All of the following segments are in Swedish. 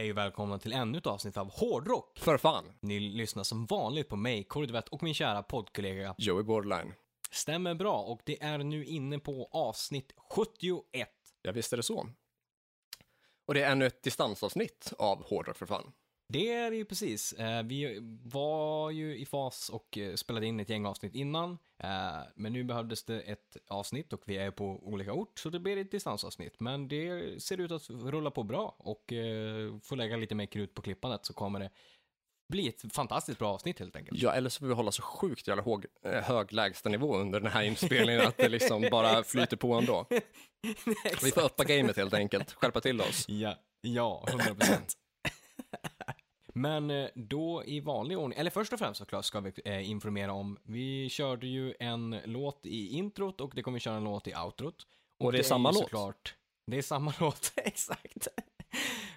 Hej och välkomna till ännu ett avsnitt av Hårdrock. För fan. Ni lyssnar som vanligt på mig, Kåre Duvett och min kära poddkollega. Joey Borderline. Stämmer bra och det är nu inne på avsnitt 71. Ja, visst är det så. Och det är ännu ett distansavsnitt av Hårdrock för fan. Det är det ju precis. Eh, Vi var ju i fas och eh, spelade in ett gäng avsnitt innan, eh, men nu behövdes det ett avsnitt och vi är på olika ort, så det blir ett distansavsnitt. Men det ser ut att rulla på bra och får lägga lite mer krut på klippandet så kommer det bli ett fantastiskt bra avsnitt helt enkelt. Ja, eller så får vi hålla så sjukt jävla håg, eh, hög lägstanivå under den här inspelningen att det liksom bara flyter på ändå. Vi får uppa gamet helt enkelt, skärpa till oss. Ja, ja, 100 procent. Men eh, då i vanlig ordning, eller först och främst såklart ska vi eh, informera om, vi körde ju en låt i introt och det kommer köra en låt i outrot. Och det är samma ju låt. Såklart, det är samma låt, exakt.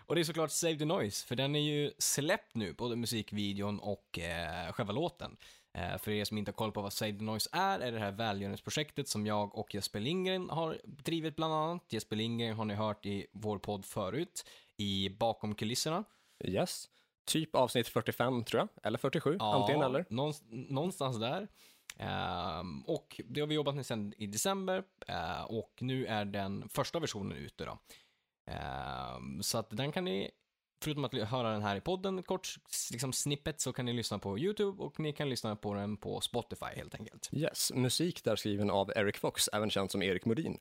Och det är såklart Save the Noise, för den är ju släppt nu, både musikvideon och eh, själva låten. Eh, för er som inte har koll på vad Save the Noise är, är det här välgörenhetsprojektet som jag och Jesper Lindgren har drivit bland annat. Jesper Lindgren har ni hört i vår podd förut, i Bakom kulisserna. Yes. Typ avsnitt 45 tror jag, eller 47, antingen eller. Någonstans, där. Ehm, och det har vi jobbat med sedan i december eh, och nu är den första versionen ute då. Ehm, så att den kan ni, förutom att höra den här i podden, ett kort liksom snippet, så kan ni lyssna på YouTube och ni kan lyssna på den på Spotify helt enkelt. Yes, musik där skriven av Eric Fox, även känd som Erik Modin,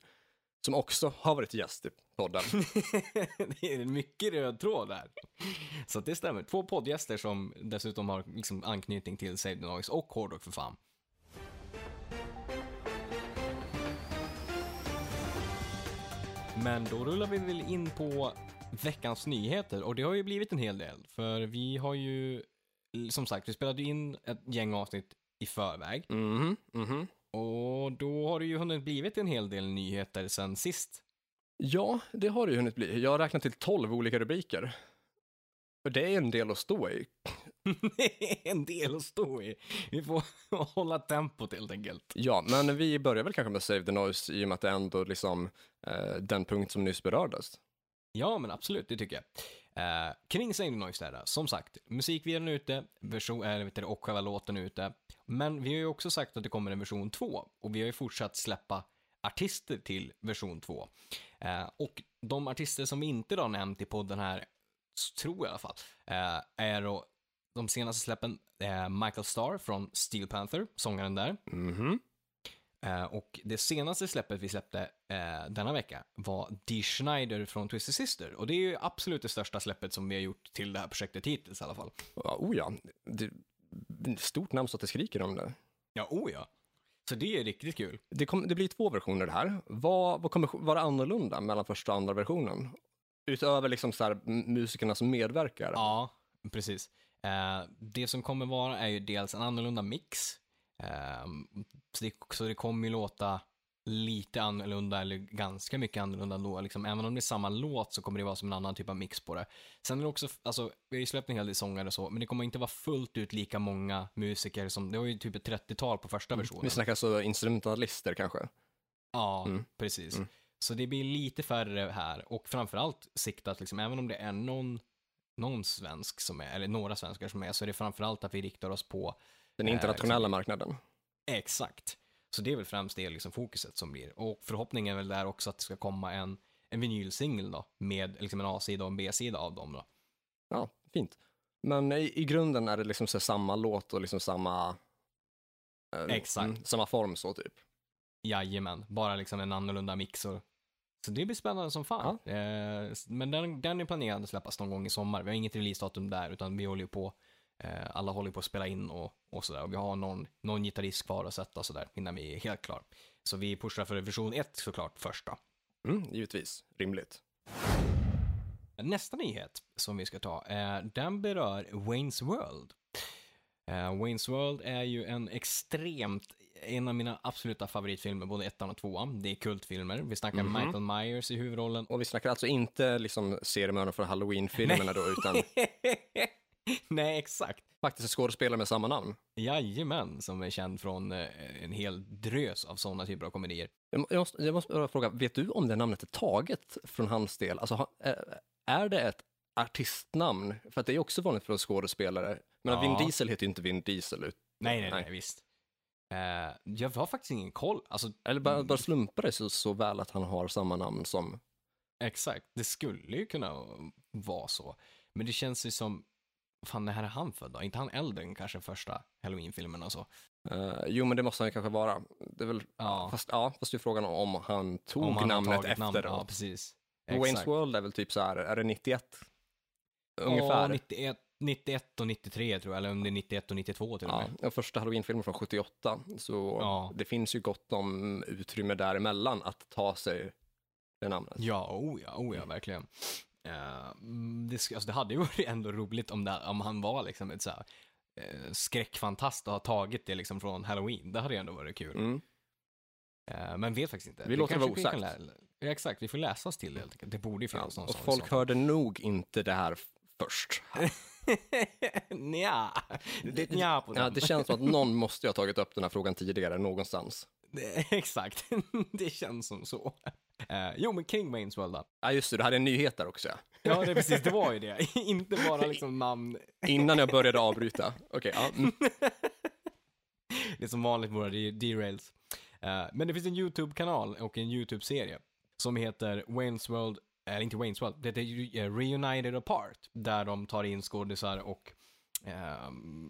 som också har varit gäst i podden. det är mycket röd tråd där. Så att det stämmer. Två poddgäster som dessutom har liksom anknytning till Save the Noise och Hårdrock för fan. Men då rullar vi väl in på veckans nyheter och det har ju blivit en hel del. För vi har ju, som sagt, vi spelade in ett gäng avsnitt i förväg. Mhm, mhm. Och då har det ju hunnit blivit en hel del nyheter sen sist. Ja, det har det ju hunnit bli. Jag har räknat till 12 olika rubriker. Och det är en del att stå i. En del att stå i. Vi får hålla tempot helt enkelt. Ja, men vi börjar väl kanske med Save the Noise i och med att det är ändå liksom eh, den punkt som nyss berördes. Ja, men absolut, det tycker jag. Eh, kring Save the Noise där, som sagt, musikvideon är ute, version, äh, vet du, och själva låten är ute. Men vi har ju också sagt att det kommer en version 2 och vi har ju fortsatt släppa artister till version 2. Eh, och de artister som vi inte har nämnt i podden här, tror jag i alla fall, eh, är då de senaste släppen eh, Michael Starr från Steel Panther, sångaren där. Mhm. Eh, och det senaste släppet vi släppte eh, denna vecka var Dee Schneider från Twisted Sister. Och det är ju absolut det största släppet som vi har gjort till det här projektet hittills i alla fall. Ja, oh ja, det, är stort namn så att det skriker om det. Ja, oh ja. Så det är riktigt kul. Det, kom, det blir två versioner det här. Vad, vad kommer vara annorlunda mellan första och andra versionen? Utöver liksom så musikerna som medverkar. Ja, precis. Eh, det som kommer vara är ju dels en annorlunda mix. Eh, så, det, så det kommer ju låta lite annorlunda, eller ganska mycket annorlunda då. Liksom, även om det är samma låt så kommer det vara som en annan typ av mix på det. Sen är det också, alltså, vi har ju släppt en hel del sångare och så, men det kommer inte vara fullt ut lika många musiker som, det var ju typ ett 30-tal på första versionen. Vi snackar så instrumentalister kanske. Ja, Mm. precis. Mm. Så det blir lite färre här och framförallt siktat, liksom, även om det är någon, någon svensk som är, eller några svenskar som är, så är det framförallt att vi riktar oss på Den Eh, internationella marknaden. exakt. Så det är väl främst det liksom fokuset som blir. Och förhoppningen är väl där också att det ska komma en, en vinylsingel då, med liksom en A-sida och en B-sida av dem då. Ja, fint. Men i, i grunden är det liksom samma låt och liksom samma... eh, Exakt. samma form så typ. Jajamän, bara liksom en annorlunda mix och så det blir spännande som fan. Eh, men den, den är planerad att släppas någon gång i sommar. Vi har inget releasedatum där, utan vi håller ju på, eh, alla håller på att spela in och, och sådär. Och vi har någon, någon gitarrist kvar att sätta och sådär innan vi är helt klar. Så vi pushar för version 1 såklart först då. Mm, givetvis, rimligt. Nästa nyhet som vi ska ta, eh, den berör Wayne's World. Eh, Wayne's World är ju en extremt en av mina absoluta favoritfilmer, både ettan och tvåan. Det är kultfilmer. Vi snackar Mhm. Michael Myers i huvudrollen. Och vi snackar alltså inte liksom seriemördaren från Halloween-filmerna då, utan Nej, exakt. faktiskt en skådespelare med samma namn. Jajamän, som är känd från eh, en hel drös av sådana typer av komedier. Jag må- jag måste, jag måste bara fråga, vet du om det namnet är taget från hans del? Alltså, ha- är- det ett artistnamn? För att det är också vanligt för skådespelare. Men Ja. Vin Diesel heter ju inte Vin Diesel. Ut, Nej, nej, Nej. nej, visst. Eh, jag har faktiskt ingen koll. Alltså, eller bara, bara slumpar det så, så väl att han har samma namn som... exakt. Det skulle ju kunna vara så. Men det känns ju som, fan, när är han född då? Inte han äldre än kanske första Halloween-filmen och så? eh, jo, men det måste han ju kanske vara. Det är väl, Ja. Fast, ja, fast det är frågan om han tog Om han namnet efter. namn. Ja, precis. Wayne's Exakt. World är väl typ så här, är det 91? Ja, Ungefär. 91, 91 och 93 tror jag, eller om det är 91 och 92 till och Ja, med. den första halloween-filmen från 78, så Ja. det finns ju gott om utrymme däremellan att ta sig det namnet. Ja, oh ja, oh ja, verkligen. Mm, det, alltså, det hade ju varit ändå roligt om, det, om han var liksom ett så här, eh, skräckfantast och har tagit det liksom från Halloween. Det hade ju ändå varit kul. Mm. Eh, men vet faktiskt inte. Vi låter det vara osagt. lä- Ja, exakt, vi får läsa oss till det helt enkelt. Det borde ju Ja, finnas någon och sån folk sån. hörde nog inte det här först. Nja, det är nja på den. Ja, det känns som att någon måste ha tagit upp den här frågan tidigare någonstans. Det- Exakt, det känns som så. Eh, jo, men kring Wayne's World då. Ja, just det, du hade en nyhet där också. ja. Ja, det precis, det var ju det. inte bara liksom namn. Innan jag började avbryta. Okej, ja. Mm. Det är som vanligt våra de- derails. Eh, men det finns en YouTube-kanal och en YouTube-serie som heter Wayne's World, eller inte Wayne's World, det heter eh, Reunited Apart, där de tar in skådisar och, eh,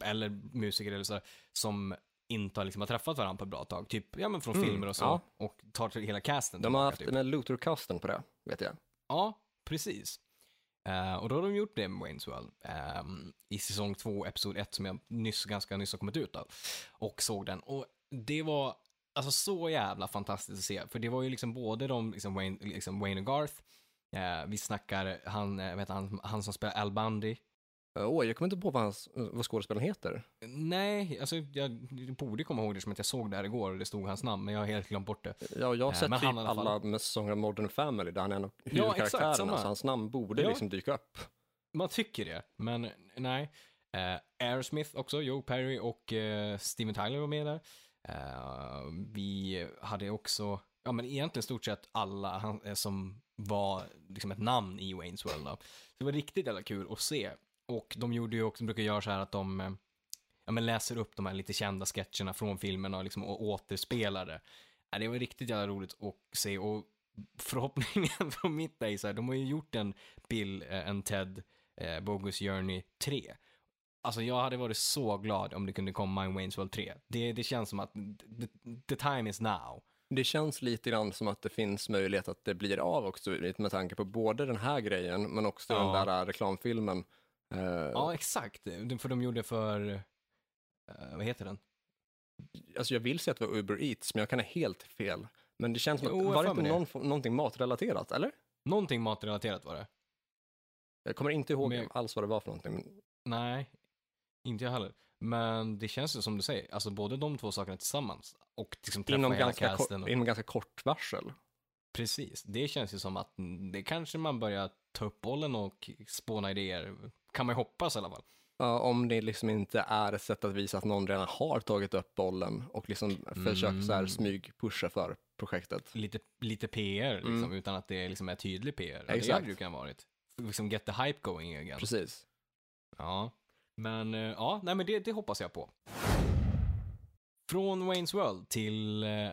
eller musiker eller så, som inte har, liksom, har träffat varandra på ett bra tag. Typ, ja men från Mm, filmer och så. ja. Och tar till hela casten De har haft typ. den här Luther-casten på det, vet jag. Ja, precis. Eh, och då har de gjort det med Wayne's World ehm, i säsong 2, episod 1 som jag nyss, ganska nyss har kommit ut av. Och såg den. Och det var alltså så jävla fantastiskt att se. För det var ju liksom både de, liksom Wayne, liksom Wayne och Garth. Eh, vi snackar han, eh, vet han, han som spelar Al Bundy. Åh, jag kommer inte på vad, hans, vad skådespelaren heter. Nej, alltså jag borde komma ihåg det som att jag såg det här igår och det stod hans namn, men jag har helt glömt bort det. Ja, jag har Eh, sett men typ alla alla med säsonger av Modern Family där han är en av huvudkaraktärerna, samma. så hans namn borde Ja. liksom dyka upp. Man tycker det, men nej. Eh, Aerosmith också, Joe Perry och eh, Steven Tyler var med där. Eh, vi hade också, ja men egentligen stort sett alla han, eh, som var liksom ett namn i Wayne's World. Då. Så det var riktigt jävla kul att se. Och de gjorde ju också, de brukar göra så här att de eh, ja, men läser upp de här lite kända sketcherna från filmerna och, liksom, och återspelar det. Ja, det var riktigt jävla roligt att se och förhoppningen från mitt är så här, de har ju gjort en Bill, eh, en Ted, eh, Bogus Journey 3. Alltså jag hade varit så glad om det kunde komma en Wayne's World 3. Det, det känns som att the, the time is now. Det känns lite grann som att det finns möjlighet att det blir av också med tanke på både den här grejen men också Ja. den där äh, reklamfilmen. Eh, Ja, exakt. För de gjorde för, eh, vad heter den? Alltså jag vill säga att det var Uber Eats men jag kan ha helt fel. Men det känns som att, var det inte någon, någonting matrelaterat eller? Någonting matrelaterat var det. Jag kommer inte ihåg Men- alls vad det var för någonting. Nej, inte jag heller. Men det känns ju som du säger, alltså både de två sakerna tillsammans och liksom träffa Inom hela ganska, kort. Och, inom ganska kort varsel. Precis, det känns ju som att mm, det kanske man börjar ta upp bollen och spåna idéer. Kan man ju hoppas i alla fall. Ja, om det liksom inte är ett sätt att visa att någon redan har tagit upp bollen och liksom försökt så här Mm. smygpusha för projektet. Lite, lite PR liksom, Mm. utan att det liksom är tydlig PR. Ja, Det Exakt. hade ju kunnat varit. Liksom get the hype going again. Precis. Ja, men eh, ja, nej men det, det hoppas jag på. Från Wayne's World till, eh,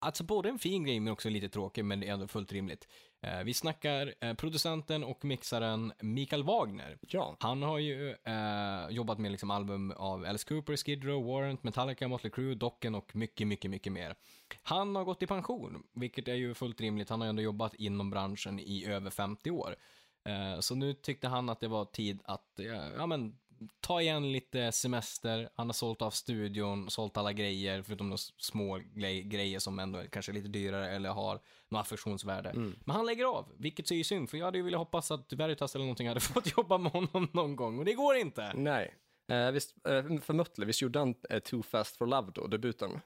alltså både en fin grej men också lite tråkig, men det är ändå fullt rimligt. Eh, vi snackar eh, producenten och mixaren Mikael Wagner. Ja, Han har ju eh, jobbat med liksom album av Alice Cooper, Skid Row, Warrant, Metallica, Motley Crue, Dokken och mycket, mycket, mycket mer. Han har gått i pension, vilket är ju fullt rimligt. Han har ändå jobbat inom branschen i över 50 år. Eh, så nu tyckte han att det var tid att, eh, ja men, ta igen lite semester. Han har sålt av studion, sålt alla grejer, förutom några små grej, grejer som ändå är kanske lite dyrare eller har något affektionsvärde. Mm. Men han lägger av, vilket är ju synd, för jag hade ju velat hoppas att Veritas eller någonting hade fått jobba med honom någon gång, och det går inte. nej. Eh, visst, eh, för Mötley, visst gjorde han eh, Too Fast For Love då, debuten?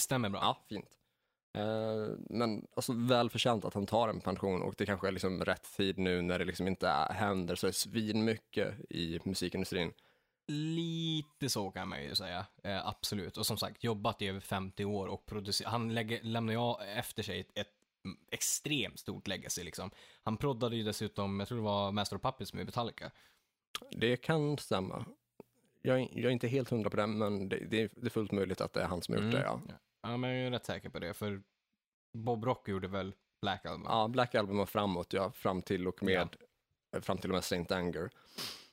Stämmer bra. Ja, fint. Eh, men alltså välförtjänt att han tar en pension och det kanske är liksom rätt tid nu när det liksom inte händer så svin mycket i musikindustrin. Lite så kan man ju säga, eh, absolut. Och som sagt, jobbat i över 50 år och producerat. Han lägger, lämnar ju efter sig ett, ett extremt stort legacy liksom. Han proddade ju dessutom, jag tror det var Master of Puppets med Metallica. Det kan stämma. Jag, jag är inte helt hundra på det, men det, det är fullt möjligt att det är han som har gjort Mm. det, ja. Ja, men jag är rätt säker på det, för Bob Rock gjorde väl Black Album? Ja, Black Album och framåt, ja, fram till och med, eh, fram till och med Saint Anger.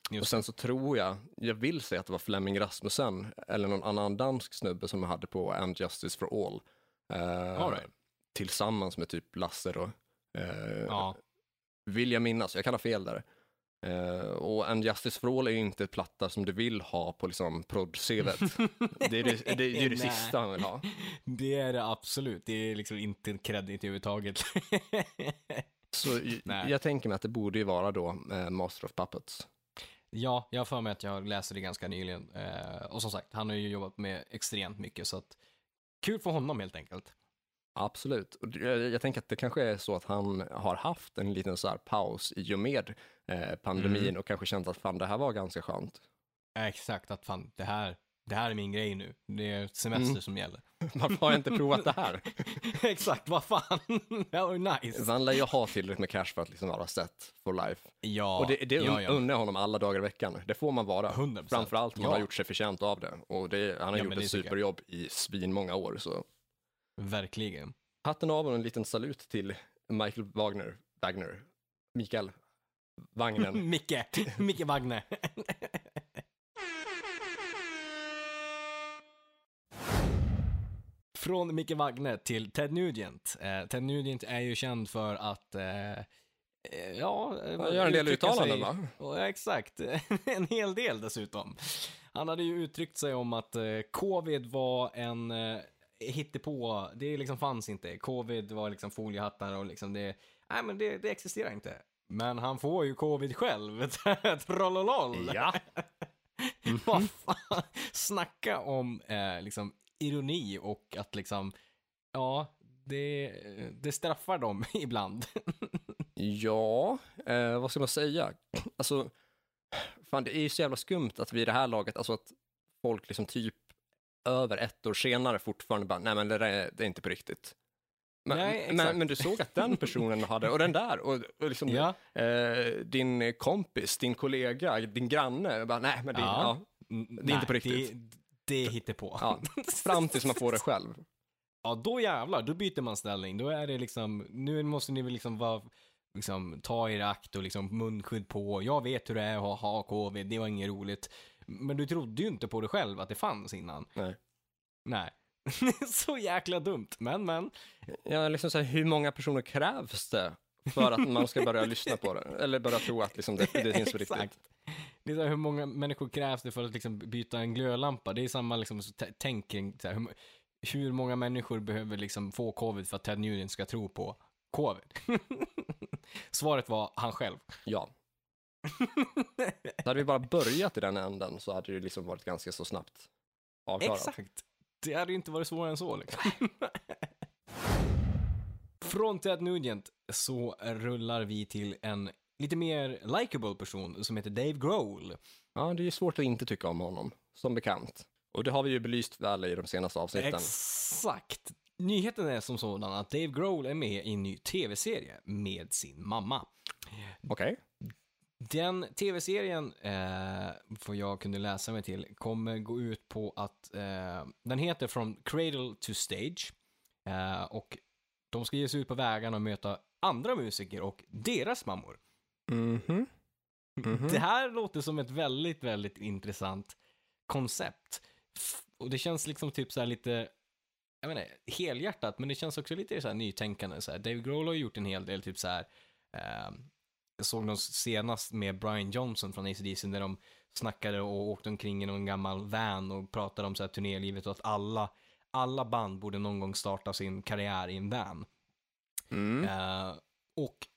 Och Just sen så tror jag, jag vill säga att det var Flemming Rasmussen eller någon annan dansk snubbe som hade på And Justice for All. Eh, All right. Tillsammans med typ Lasse då. Eh, Ja, Vill jag minnas, jag kan ha fel där. Eh, och And Justice for All är ju inte platta som du vill ha på liksom prodd-CVt. det är det, det, det, är det sista han vill ha. det är det absolut. Det är liksom inte kredit överhuvudtaget. Så Nej. jag tänker mig att det borde ju vara då eh, Master of Puppets. ja, jag har för mig att jag läste det ganska nyligen. Eh, och som sagt, han har ju jobbat med extremt mycket, så att kul för honom helt enkelt. Absolut. Jag, jag tänker att det kanske är så att han har haft en liten så här paus i och med eh, pandemin Mm. och kanske känt att fan det här var ganska skönt. Exakt, att fan, det här, det här är min grej nu. Det är semester Mm. som gäller. Varför har jag inte provat det här? Exakt, vad fan. det var nice. Man lär ju ha tillräckligt med cash för att liksom vara set for life. Ja, och det, det ja, ja. unnar honom alla dagar i veckan. Det får man vara. 100%. Framförallt om man Ja. har gjort sig förtjänt av det. Och det, han har Ja, gjort ett jag. superjobb i svin många år. Så Verkligen. hatten av och en liten salut till Michael Wagner, Wagner, Mikael, Vagnen. Micke, Micke Wagner. Från Micke Wagner till Ted Nugent. Eh, Ted Nugent är ju känd för att, eh, eh, ja... eh, Han gör en del uttalanden va? Ja, exakt. en hel del dessutom. Han hade ju uttryckt sig om att eh, covid var en eh, hittepå, det liksom fanns inte. Covid var liksom foliehattar och liksom det, nej men det, det existerar inte. Men han får ju covid själv. Trollolol. Ja. Vad fan. Snacka om eh, liksom ironi och att liksom, ja, det, det straffar dem ibland. Ja, eh, vad ska man säga? Alltså, fan det är ju så jävla skumt att vi i det här laget, alltså att folk liksom typ över ett år senare fortfarande bara, nej men det, där är, det är inte på riktigt. Men, Nej, men, men du såg att den personen hade, och den där, och, och liksom ja. eh, din kompis, din kollega, din granne, bara, nej men det, Ja. ja. Det är inte på riktigt. Det, det hittar på. Ja, fram tills man får det själv. Ja, då jävlar, då byter man ställning. Då är det liksom, nu måste ni väl liksom vara, liksom ta er i akt och liksom munskydd på. Jag vet hur det är att ha, ha covid, det var inget roligt. Men du trodde ju inte på det själv att det fanns innan. Nej. Nej. Så jäkla dumt, men men. Ja, liksom så här, hur många personer krävs det för att man ska börja lyssna på det? Eller börja tro att liksom det, det finns på riktigt? Det är så här, hur många människor krävs det för att liksom byta en glödlampa? Det är samma liksom, tänk kring så här, hur, hur många människor behöver liksom få covid för att Ted Nugent ska tro på covid? Svaret var han själv. Ja. Hade vi bara börjat i den änden så hade det liksom varit ganska så snabbt avklarat. Exakt. Det hade ju inte varit svårare än så liksom. Från Ted Nugent så rullar vi till en lite mer likable person som heter Dave Grohl. Ja, det är ju svårt att inte tycka om honom, som bekant. Och det har vi ju belyst väl i de senaste avsnitten. Exakt. Nyheten är som sådan att Dave Grohl är med i en ny tv-serie med sin mamma. Okej. Den tv-serien, eh, vad jag kunde läsa mig till, kommer gå ut på att eh, den heter From Cradle to Stage. Eh, och de ska ge sig ut på vägarna och möta andra musiker och deras mammor. Mhm. Mhm. Det här låter som ett väldigt, väldigt intressant koncept. Och det känns liksom typ så här lite, jag menar, helhjärtat, men det känns också lite så här nytänkande. Så här. Dave Grohl har gjort en hel del, typ så här, eh, jag såg någon senast med Brian Johnson från ACDC när de snackade och åkte omkring i någon gammal van och pratade om så här turnélivet och att alla, alla band borde någon gång starta sin karriär i en van. Mm. Eh, och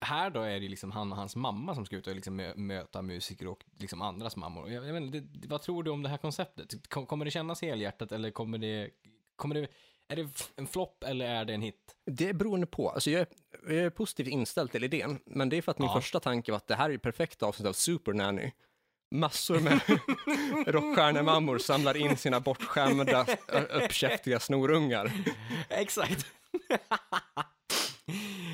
här då är det liksom han och hans mamma som ska ut och liksom mö- möta musiker och liksom andras mammor. Jag, jag inte, det, vad tror du om det här konceptet? Kom, kommer det kännas helhjärtat eller kommer det, kommer det, är det en flopp eller är det en hit? Det är beroende på. Alltså jag, är, jag är positivt inställd till idén, men det är för att min Ja. första tanke var att det här är ju perfekt avsnitt av Super Nanny. Massor med rockstjärnemammor samlar in sina bortskämda, uppkäftiga snorungar. Exakt.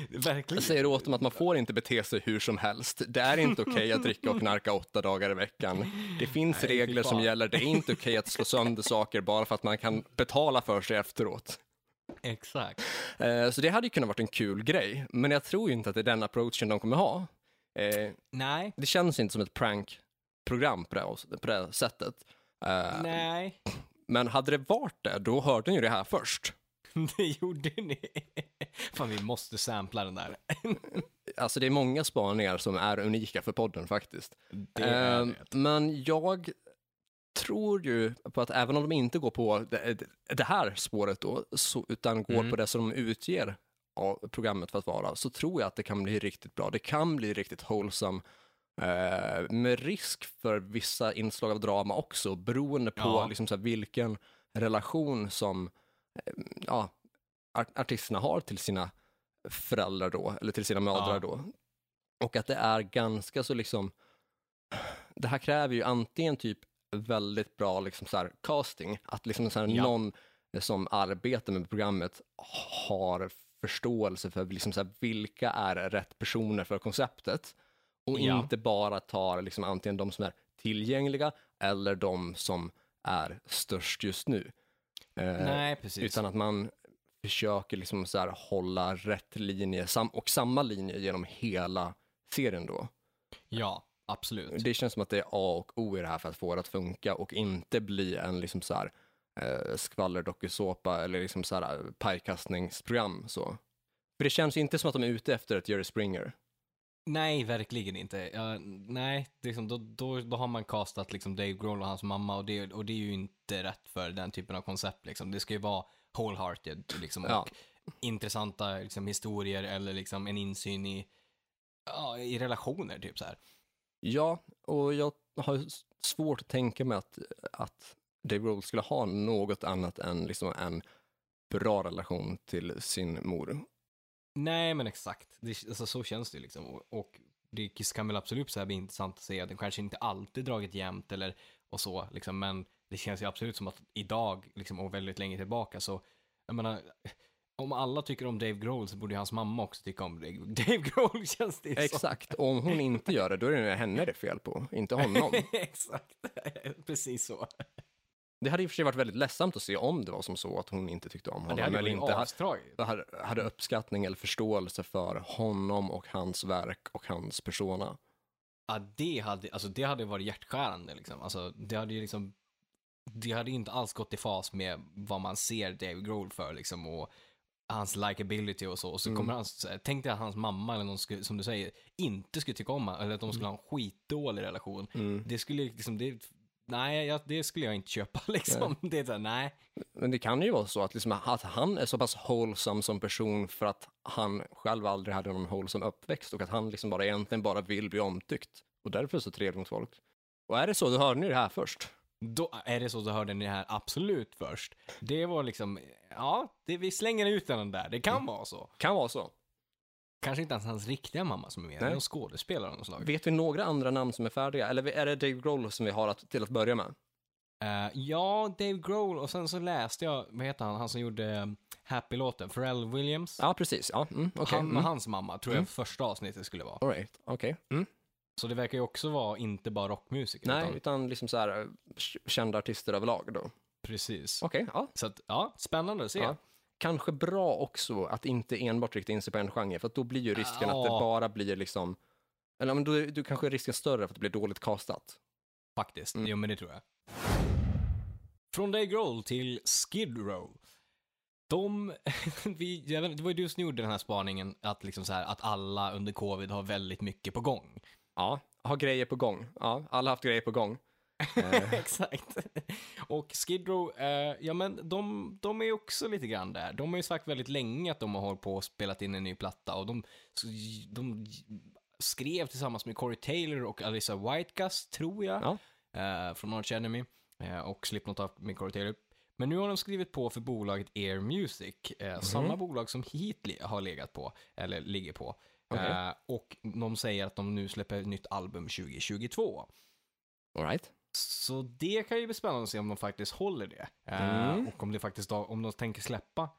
Verkligen. Jag säger åt dem att man får inte bete sig hur som helst. Det är inte okej att dricka och knarka åtta dagar i veckan. Det finns Nej, regler som gäller. Det är inte okej att slå sönder saker bara för att man kan betala för sig efteråt. Exakt. Eh, Så det hade ju kunnat varit en kul grej, men jag tror ju inte att det är den approachen de kommer ha. Eh, Nej, Det känns inte som ett prankprogram på det, på det sättet. Eh, nej, Men hade det varit det, då hörde ni ju det här först. det gjorde ni. Fan, vi måste sampla den där. Alltså det är många spaningar som är unika för podden faktiskt. Det är det. Men jag tror ju på att även om de inte går på det, här spåret då, så, utan går Mm. på det som de utger av programmet för att vara, så tror jag att det kan bli riktigt bra. Det kan bli riktigt wholesome, eh, med risk för vissa inslag av drama också, beroende på Ja. liksom så här, vilken relation som ja, art- artisterna har till sina föräldrar då, eller till sina mödrar Ja. då. Och att det är ganska så liksom, det här kräver ju antingen typ väldigt bra liksom så här casting, att liksom så här Ja. någon som arbetar med programmet har förståelse för liksom så här, vilka är rätt personer för konceptet och Ja. inte bara tar liksom antingen de som är tillgängliga eller de som är störst just nu. Eh, Nej, precis. utan att man försöker liksom så här hålla rätt linje sam och samma linje genom hela serien då. Ja, absolut. Det känns som att det är A och O i det här för att få det att funka och inte bli en liksom så här eh, skvallerdokusåpa eller liksom så här eh, pajkastningsprogram så. För det känns inte som att de är ute efter ett Jerry Springer. Nej, verkligen inte. Ja, nej, liksom, då, då, då har man castat liksom Dave Grohl och hans mamma och det, och det är ju inte rätt för den typen av koncept. Liksom. Det ska ju vara wholehearted liksom, Ja. och intressanta liksom, historier eller liksom, en insyn i, ja, i relationer. Typ så här. Ja, och jag har svårt att tänka mig att, att Dave Grohl skulle ha något annat än liksom en bra relation till sin mor. Nej, men exakt. Det, alltså, så känns det liksom. Och, och det kan väl absolut så här bli intressant att se att den kanske inte alltid dragit jämnt eller och så, liksom, men det känns ju absolut som att idag, liksom, och väldigt länge tillbaka, så, jag menar, om alla tycker om Dave Grohl så borde ju hans mamma också tycka om Dave Grohl, känns det som. Exakt, och om hon inte gör det, då är det henne det är fel på, inte honom. exakt, precis så. Det hade i och för sig varit väldigt ledsamt att se om det var som så att hon inte tyckte om Men det honom hade eller inte hade, hade uppskattning eller förståelse för honom och hans verk och hans persona. Ja, det hade, alltså det hade varit hjärtskärande liksom. Alltså, det hade ju liksom, det hade inte alls gått i fas med vad man ser Dave Grohl för liksom och hans likability och så. Och så Mm. kommer hans, tänk dig att hans mamma eller någon skulle, som du säger, inte skulle tycka om honom, eller att de skulle ha en skitdålig relation. Mm. Det skulle liksom, det, nej, jag, det skulle jag inte köpa liksom. Det är nej. Men det kan ju vara så att, liksom, att han är så pass wholesome som person för att han själv aldrig hade någon wholesome uppväxt och att han liksom bara egentligen bara vill bli omtyckt. Och därför är så trevlig mot folk. Och är det så, då hörde ni det här först. Då är det så så hörde ni det här absolut först. Det var liksom, ja, det, vi slänger ut den där, det kan Mm. vara så. Kan vara så. Kanske inte ens hans riktiga mamma som är med, det är Nej. någon skådespelare av något slag. Vet vi några andra namn som är färdiga? Eller är det Dave Grohl som vi har att, till att börja med? Eh, ja, Dave Grohl och sen så läste jag, vad heter han, han som gjorde um, Happy-låten, Pharrell Williams. Ja, precis. Ja, mm, okej. han mm. hans mamma tror jag Mm. första avsnittet skulle vara. All right, okej. Mm. Så det verkar ju också vara inte bara rockmusiker. Nej, Utan, utan liksom så här eh, kända artister överlag då. precis. Okej, ja. Så att, ja, spännande att se. Ja. Kanske bra också att inte enbart rikta in sig på en genre, för att då blir ju risken att det Ja. bara blir liksom, eller men då, då kanske är risken större för att det blir dåligt castat. Faktiskt. Mm. Jo, men det tror jag. Från Dave Grohl till Skid Row. De, vi, det var ju du som gjorde den här spaningen, att, liksom så här, att alla under covid har väldigt mycket på gång. Ja, har grejer på gång. Ja, alla har haft grejer på gång. Eh, Exakt. Och Skid Row, eh, ja men de, de är också lite grann där. De har ju sagt väldigt länge att de har hållit på och spelat in en ny platta och de, de skrev tillsammans med Corey Taylor och Alyssa Whitegus, tror jag, Ja. eh, från Arch Enemy eh, och Slipknot med Corey Taylor. Men nu har de skrivit på för bolaget Air Music, eh, samma bolag som Heatley har legat på, eller ligger på. Okej. Eh, och de säger att de nu släpper ett nytt album 2022. All right. Så det kan ju bli spännande att se om de faktiskt håller det. Mm. Eh, och om det faktiskt, om de tänker släppa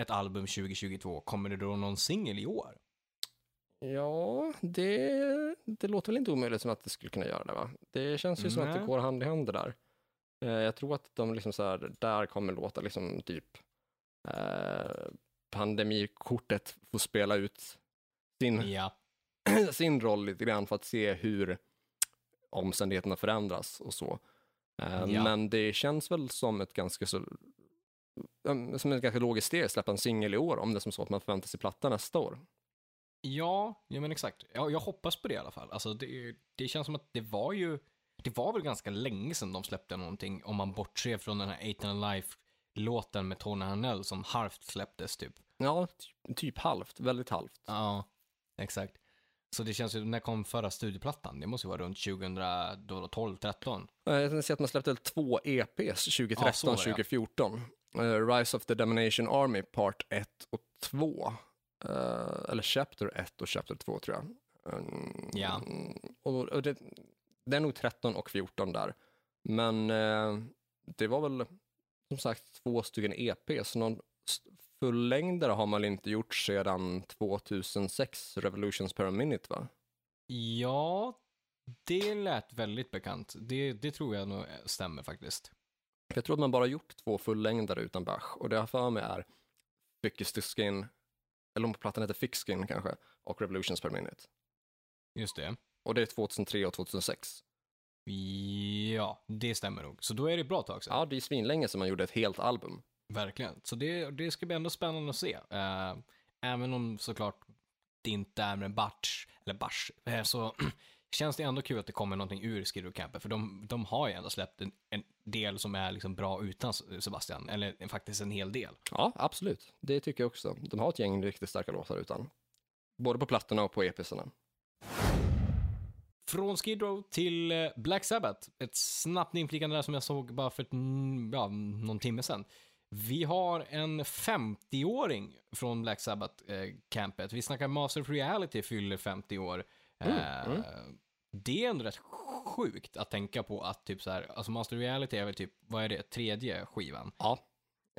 ett album 2022, kommer det då någon singel i år? Ja, det, det låter väl inte omöjligt som att det skulle kunna göra det, va? Det känns ju som att det Nej. går hand i hand det där. Eh, jag tror att de liksom så här, där kommer låta liksom typ eh, pandemikortet får spela ut sin, Ja. sin roll lite grann för att se hur omständigheterna förändras och så. Eh, Ja. Men det känns väl som ett ganska så um, som ett ganska logiskt steg släppa en singel i år om det är som så att man förväntar sig platta nästa år. Ja, ja men exakt. Ja, jag hoppas på det i alla fall. Alltså det, det känns som att det var ju, det var väl ganska länge sedan de släppte någonting, om man bortser från den här Eight and Life-låten med Tony Harnell som halvt släpptes typ. Ja, ty- typ halvt, väldigt halvt. Ja, exakt. Så det känns ju, när kom förra studioplattan? Det måste ju vara runt 2012, 13. Eh, Jag ser att man släppte två EPs Ja, så var 2013, det, ja. 2014. Eh, Rise of the Domination Army Part 1 och 2. Eh, eller Chapter 1 och Chapter 2 tror jag. Mm, Ja. Och, och det, det är nog 13 och 14 där. Men det var väl som sagt två stycken EP, så någon fullängdare har man inte gjort sedan 2006, Revolutions per minute va? Ja, det lät väldigt bekant. Det, det tror jag nog stämmer faktiskt. Jag tror att man bara gjort två fullängdare utan Bach och det jag har för mig är Thickest to Skin, eller om plattan heter Thick Skin kanske, och Revolutions per minute. Just det. Och det är 2003 och 2006. Ja, det stämmer nog. Så då är det ett bra tag sedan. Ja, det är svinlänge sedan man gjorde ett helt album. Verkligen. Så det, det ska bli ändå spännande att se. Eh, även om såklart det inte är med Batch, eller Bach, eh, så känns det ändå kul att det kommer någonting ur Skid Row Camper. För de, de har ju ändå släppt en, en del som är liksom bra utan Sebastian. Eller faktiskt en hel del. Ja, absolut. Det tycker jag också. De har ett gäng riktigt starka låtar utan. Både på plattorna och på EPsarna. Från Skid Row till eh, Black Sabbath. Ett snabbt inflikande där som jag såg bara för ett, mm, ja, någon timme sedan. Vi har en 50-åring från Black Sabbath-campet. Vi snackar Master of Reality fyller 50 år. Eh, mm. Det är ändå rätt sjukt att tänka på att typ så här, alltså Master of Reality är väl typ, vad är det, tredje skivan? Ja.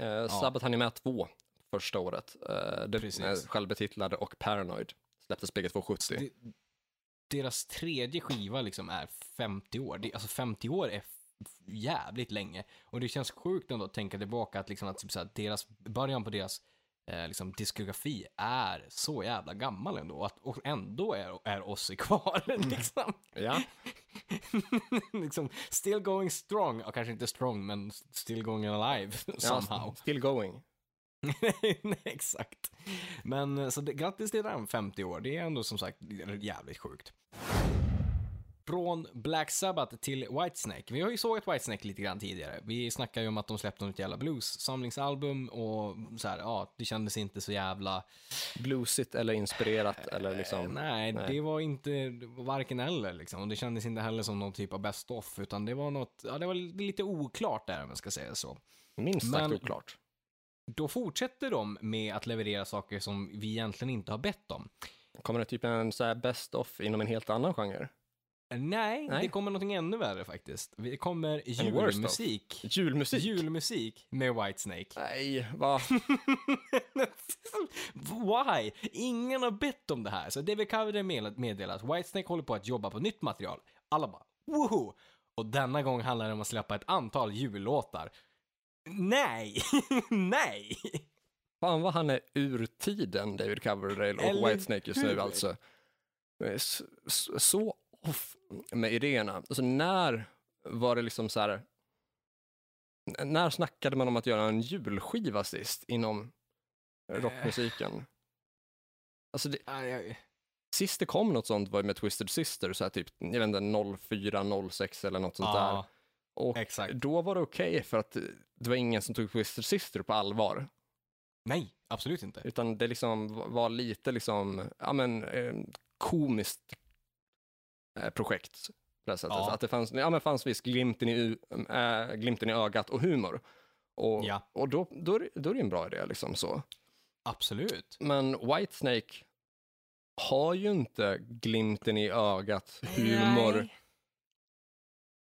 Eh, Sabbath hann ju med två första året. Eh, det, Precis. eh, självbetitlade och Paranoid. Släpptes bägge två 70. Det, deras tredje skiva liksom är 50 år. Det, alltså 50 år är jävligt länge. Och det känns sjukt ändå att tänka tillbaka att, liksom att typ så här, deras, början på deras eh, liksom, diskografi är så jävla gammal ändå. Och, att, och ändå är, är Ozzy kvar. liksom. Ja. liksom, still going strong. Ja, kanske inte strong, men still going alive somehow. ja, still going. Nej, exakt. Men så det, grattis till den 50 år. Det är ändå som sagt jävligt sjukt. Från Black Sabbath till Whitesnake. Vi har ju sågat Whitesnake lite grann tidigare. Vi snackade ju om att de släppte något jävla blues-samlingsalbum och så här, ja, det kändes inte så jävla... Bluesigt eller inspirerat eller Eh, liksom. nej, nej. det var inte varken eller liksom. Och det kändes inte heller som någon typ av best-off, utan det var något, ja, det var lite oklart där om jag ska säga så. Minst sagt Men- oklart. Då fortsätter de med att leverera saker som vi egentligen inte har bett om. Kommer det typ en så här best of inom en helt annan genre? Nej, Nej. det kommer någonting ännu värre faktiskt. Det kommer julmusik. Julmusik? Julmusik med Whitesnake. Nej, va? Why? Ingen har bett om det här. Så David Coverdale med- meddelar att Whitesnake håller på att jobba på nytt material. Alla bara, woho! Och denna gång handlar det om att släppa ett antal jullåtar. Nej! Nej! Fan vad han är ur tiden, David Coverdale och Eller Whitesnake just hur? nu alltså. Så, så- så off med idéerna. Alltså när var det liksom så här, när snackade man om att göra en julskiva sist inom rockmusiken? Alltså det, sist det kom något sånt var ju med Twisted Sister, så här typ, jag vet inte, 04, 06 eller något sånt där. Ja, Och Exakt. då var det okej för att det var ingen som tog Twisted Sister på allvar. Nej, absolut inte. Utan det liksom var lite liksom, ja men, eh, komiskt eh, projekt. På det sättet. Ja. Att det fanns, ja men fanns visst glimten i, äh, glimten i ögat och humor. Och, Ja. och då, då, är det- då är det en bra idé liksom så. Absolut. Men Whitesnake har ju inte glimten i ögat, humor, Nej.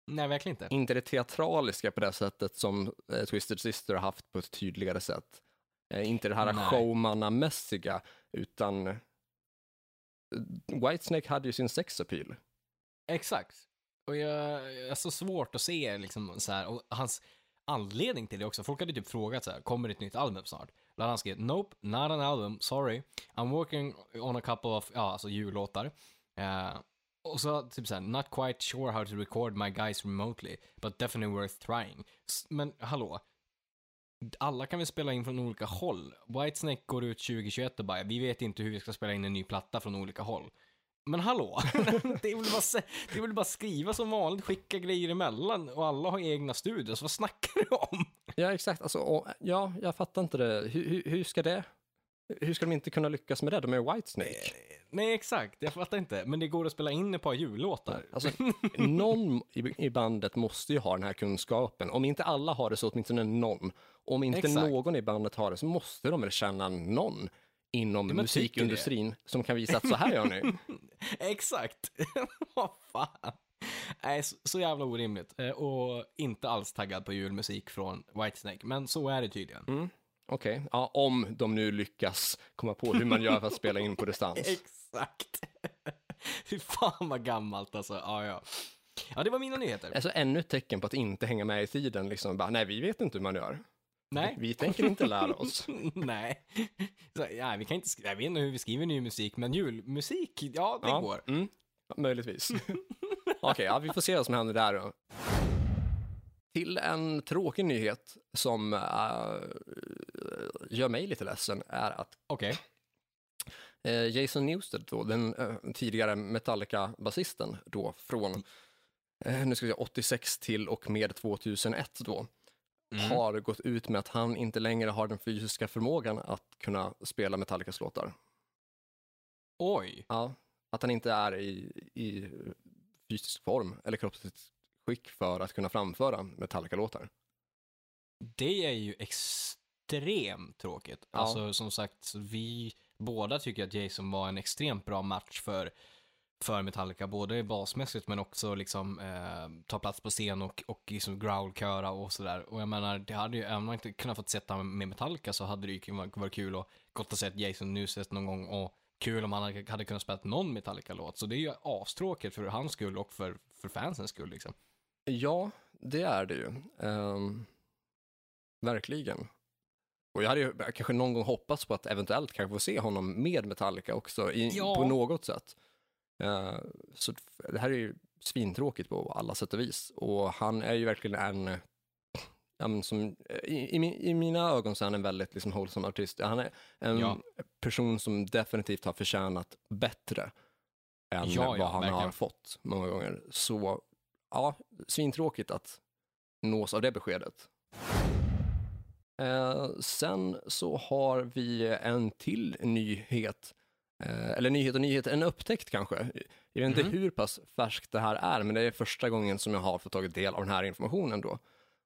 Nej, verkligen inte. inte det teatraliska på det sättet som eh, Twisted Sister har haft på ett tydligare sätt. Eh, inte det här showmannamässiga, utan eh, Whitesnake hade ju sin sexappeal. Exakt. Och jag, jag är så svårt att se liksom så här, och hans anledning till det också. Folk hade typ frågat så här, kommer det ett nytt album snart? Då han skrev, nope, not an album, sorry. I'm working on a couple of, ja, alltså jullåtar. Uh, och så typ såhär, not quite sure how to record my guys remotely, but definitely worth trying. S- Men hallå? Alla kan väl spela in från olika håll? Whitesnake går ut 2021 och bara, vi vet inte hur vi ska spela in en ny platta från olika håll. Men hallå? det, är väl bara, det är väl bara skriva som vanligt, skicka grejer emellan och alla har egna studios. Vad snackar du om? Ja, exakt. Alltså, och, ja, jag fattar inte det. Hur, hur, hur ska det? Hur ska de inte kunna lyckas med det? De är Whitesnake. Nej, exakt. Jag fattar inte. Men det går att spela in ett par jullåtar. Alltså, någon i bandet måste ju ha den här kunskapen. Om inte alla har det så åtminstone någon. Om inte Exakt. någon i bandet har det så måste de väl känna någon inom Ja, musikindustrin som kan visa att så här gör ni. Exakt. Vad fan. Nej, så, så jävla orimligt. Eh, Och inte alls taggad på julmusik från Whitesnake. Men så är det tydligen. Mm. Okej, ja, om de nu lyckas komma på hur man gör för att spela in på distans. Exakt. Fy fan vad gammalt alltså. Ja, ja. Ja, det var mina nyheter. Alltså ännu ett tecken på att inte hänga med i tiden. Liksom. Bara, nej, vi vet inte hur man gör. Nej. Vi tänker inte lära oss. Nej. Så, ja, vi kan inte jag vet inte hur vi skriver ny musik, men julmusik, ja, det ja, går. Mm, möjligtvis. Okej, ja, vi får se vad som händer där då. Till en tråkig nyhet som äh, gör mig lite ledsen är att Okej. eh, Jason Newsted, då, den eh, tidigare Metallica-basisten då från eh, nu ska vi se, 86 till och med 2001 då, Mm. har gått ut med att han inte längre har den fysiska förmågan att kunna spela Metallicas låtar. Oj. Ja, att han inte är i, i fysisk form eller kroppsligt skick för att kunna framföra Metallica-låtar. Det är ju extremt tråkigt. Ja. Alltså som sagt, vi båda tycker att Jason var en extremt bra match för, för Metallica, både basmässigt men också liksom eh, ta plats på scen och, och liksom growlköra och sådär. Och jag menar, det hade ju, även om man inte kunnat fått sett honom med Metallica så hade det ju varit kul och gott att se Jason Newsted någon gång och kul om han hade, kunnat spela någon Metallica-låt. Så det är ju astråkigt för hans skull och för, för fansens skull liksom. Ja, det är det ju. Ehm, verkligen. Och jag hade ju kanske någon gång hoppats på att eventuellt kanske få se honom med Metallica också i, Ja. på något sätt. Eh, så det här är ju svintråkigt på alla sätt och vis. Och han är ju verkligen en, ja, som, i, i, i mina ögon så är han en väldigt liksom, wholesome artist. Han är en Ja. person som definitivt har förtjänat bättre än Ja, vad han verkligen. har fått många gånger. Så ja, svintråkigt att nås av det beskedet. Eh, sen så har vi en till nyhet, eh, eller nyhet och nyhet, en upptäckt kanske. Jag vet inte Mhm. hur pass färskt det här är, men det är första gången som jag har fått tagit del av den här informationen då.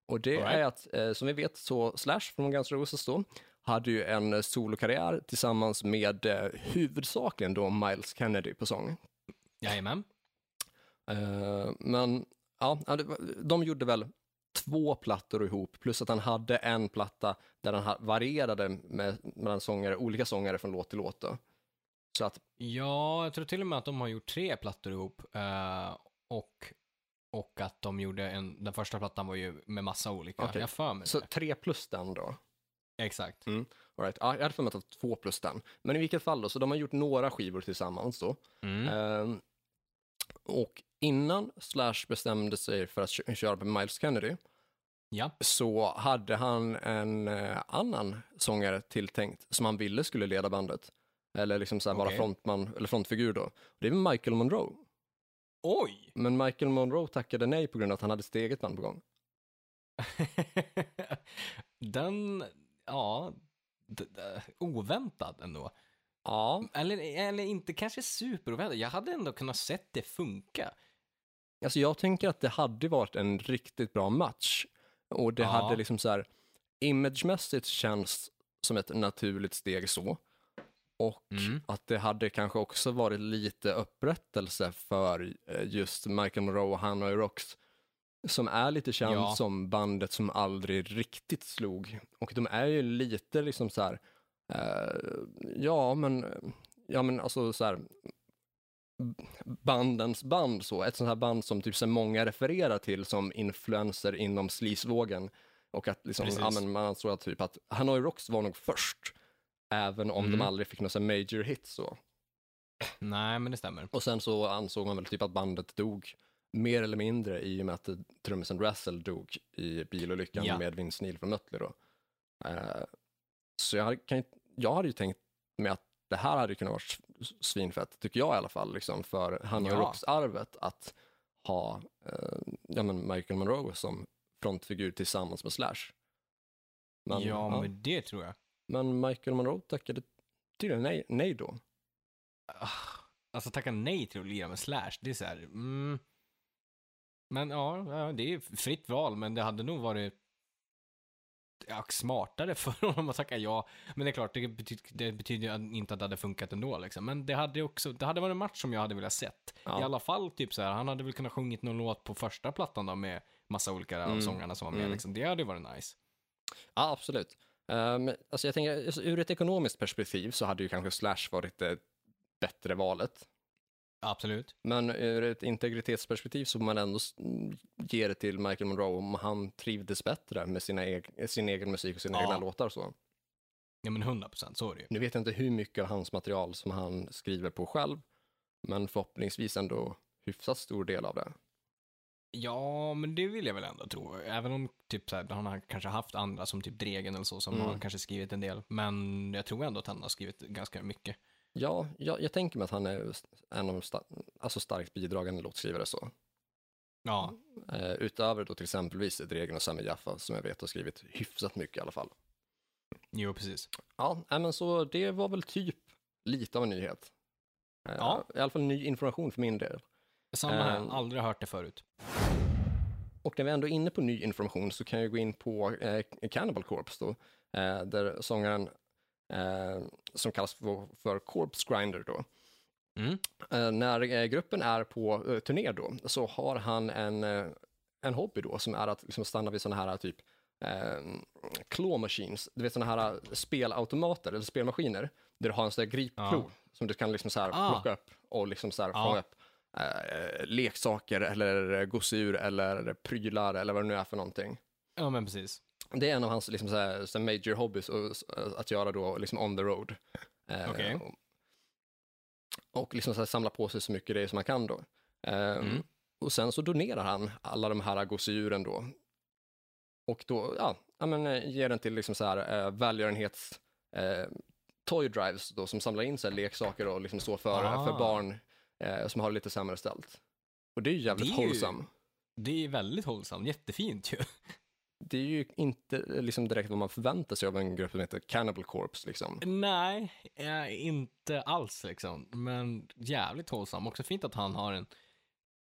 Och det right. är att, eh, som vi vet, så Slash från Guns N' Roses då, hade ju en solokarriär tillsammans med eh, huvudsakligen då Miles Kennedy på sång. Jajamän. Eh, men ja, de gjorde väl två plattor ihop, plus att han hade en platta där han ha- varierade med, mellan sångare, olika sångare från låt till låt. Då. Så att, Ja, jag tror till och med att de har gjort tre plattor ihop. eh, och, och att de gjorde en, den första plattan var ju med massa olika. Okej. Jag för mig så det. tre plus den då. Exakt. All right. ja, jag hade för mig att det var två plus den. Men i vilket fall då, så de har gjort några skivor tillsammans då. Mm. Ehm, och innan Slash bestämde sig för att kö- köra på Miles Kennedy Ja. så hade han en eh, annan sångare tilltänkt som han ville skulle leda bandet. Eller liksom så här vara Okej. frontman, eller frontfigur då. Det är Michael Monroe. Oj! Men Michael Monroe tackade nej på grund av att han hade sitt eget band på gång. Den, ja, d- d- oväntad ändå. Ja, Eller, eller inte kanske superoväntad. Jag hade ändå kunnat sett det funka. alltså jag tänker att det hade varit en riktigt bra match. Och det Ja. hade liksom så här, imagemässigt känns som ett naturligt steg så. Och Mm. att det hade kanske också varit lite upprättelse för eh, just Michael Monroe och Hanoi Rocks. Som är lite känt Ja. som bandet som aldrig riktigt slog. Och de är ju lite liksom så här, eh, ja men, ja men alltså så här, bandens band så, ett sånt här band som typ så många refererar till som influenser inom sleazevågen. Och att liksom, ja, men man tror att typ att Hanoi Rocks var nog först. Även om Mm. de aldrig fick här major hit så. Nej, men det stämmer. Och sen så ansåg man väl typ att bandet dog mer eller mindre i och med att trummisen Russell dog i bilolyckan Ja. med Vince Neil från Mötley då. Eh, så jag kan, jag hade ju tänkt mig att det här hade kunnat vara svinfett, tycker jag i alla fall, liksom, för Hanoi Ja. Rocks-arvet att ha eh, ja, men Michael Monroe som frontfigur tillsammans med Slash. Men, ja, men det tror jag. Men Michael Monroe tackade tydligen nej, nej då. Ah, Alltså tacka nej till att lira med Slash, det är så här, mm. Men ja, det är fritt val, men det hade nog varit ja, smartare för honom att tacka ja. Men det är klart, det betyder, det betyder inte att det hade funkat ändå liksom. Men det hade också, det hade varit en match som jag hade velat sett. Ja. I alla fall typ så här, han hade väl kunnat sjungit någon låt på första plattan då med massa olika av Mm. sångarna som var med Mm. liksom. Det hade varit nice. Ja, absolut. Um, alltså jag tänker, alltså, ur ett ekonomiskt perspektiv så hade ju kanske Slash varit det bättre valet. Absolut. Men ur ett integritetsperspektiv så man ändå ge det till Michael Monroe om han trivdes bättre med sina eg- sin egen musik och sina Ja. egna låtar. Så. Ja men 100 procent, så är det ju. Nu vet jag inte hur mycket av hans material som han skriver på själv, men förhoppningsvis ändå hyfsat stor del av det. Ja, men det vill jag väl ändå tro. Även om typ så här, han har kanske haft andra som typ Dregen eller så som Mm. har kanske skrivit en del. Men jag tror ändå att han har skrivit ganska mycket. Ja, jag, jag tänker mig att han är en av de sta- alltså starkt bidragande låtskrivare så. Ja, Eh, utöver då till exempelvis Dregen och Sami Jaffa som jag vet har skrivit hyfsat mycket i alla fall. jo precis. Ja, men så det var väl typ lite av en nyhet. Eh, Ja. I alla fall ny information för min del. Samma här, Ehm. aldrig hört det förut. Och när vi ändå är inne på ny information så kan jag gå in på eh, Cannibal Corpse då, eh, där sångaren eh, som kallas för, för Corpse Grinder då. Mm. Eh, när eh, gruppen är på eh, turné då så har han en, eh, en hobby då som är att liksom stanna vid sådana här typ eh, claw machines, du vet sådana här eh, spelautomater eller spelmaskiner där du har en sån där gripklo Ja. som du kan liksom så här Ah. plocka upp och liksom så här Ja. fånga upp eh, leksaker eller gosedjur eller prylar eller vad det nu är för någonting. Ja, men precis. Det är en av hans liksom, så här, så major hobbies och, att göra då liksom on the road. Eh, Okej. och, och liksom så här, samla på sig så mycket grejer som man kan då. Eh, Mm. Och sen så donerar han alla de här gosedjuren då. Och då, ja, ja men, eh, ger den till liksom så här eh, välgörenhets eh, toy drives då som samlar in så leksaker och liksom så för, Ah. för barn eh, som har det lite sämre ställt. Och det är ju jävligt Det är ju- wholesome. Det är väldigt hållsamt, jättefint ju. Det är ju inte eh, liksom direkt vad man förväntar sig av en grupp som heter Cannibal Corpse liksom. Nej, eh, inte alls liksom. Men jävligt hållsam. Också fint att han har en,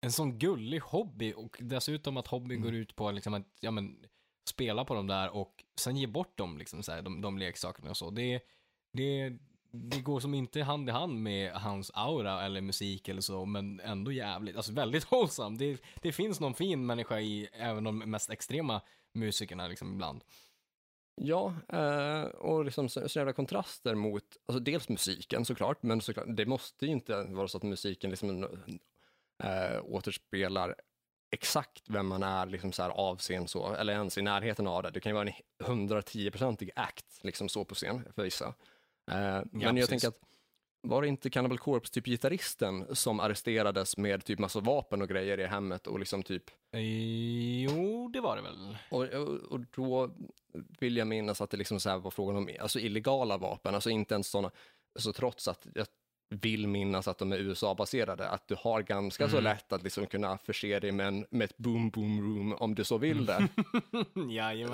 en sån gullig hobby och dessutom att hobbyn Mm. går ut på liksom att, ja men, spela på dem där och sen ge bort dem liksom så här, de, de leksakerna och så. Det, det, det går som inte hand i hand med hans aura eller musik eller så, men ändå jävligt, alltså väldigt hållsam. Det, det finns någon fin människa i även de mest extrema musikerna liksom ibland. Ja, eh, och liksom så, så jävla kontraster mot, alltså dels musiken såklart, men såklart, det måste ju inte vara så att musiken liksom eh, återspelar exakt vem man är liksom så här av scen så, eller ens i närheten av det. Det kan ju vara en 110-procentig act liksom så på scen för vissa. Eh, men jag precis. tänker att var det inte Cannibal Corpse, typ gitarristen, som arresterades med typ massa vapen och grejer i hemmet och liksom typ Eh, Jo, det var det väl. och, och, och då vill jag minnas att det liksom så här var frågan om alltså illegala vapen, alltså inte ens sådana, alltså trots att jag vill minnas att de är USA-baserade, att du har ganska så Mm. lätt att liksom kunna förse dig med, en, med ett boom boom room om du så vill det.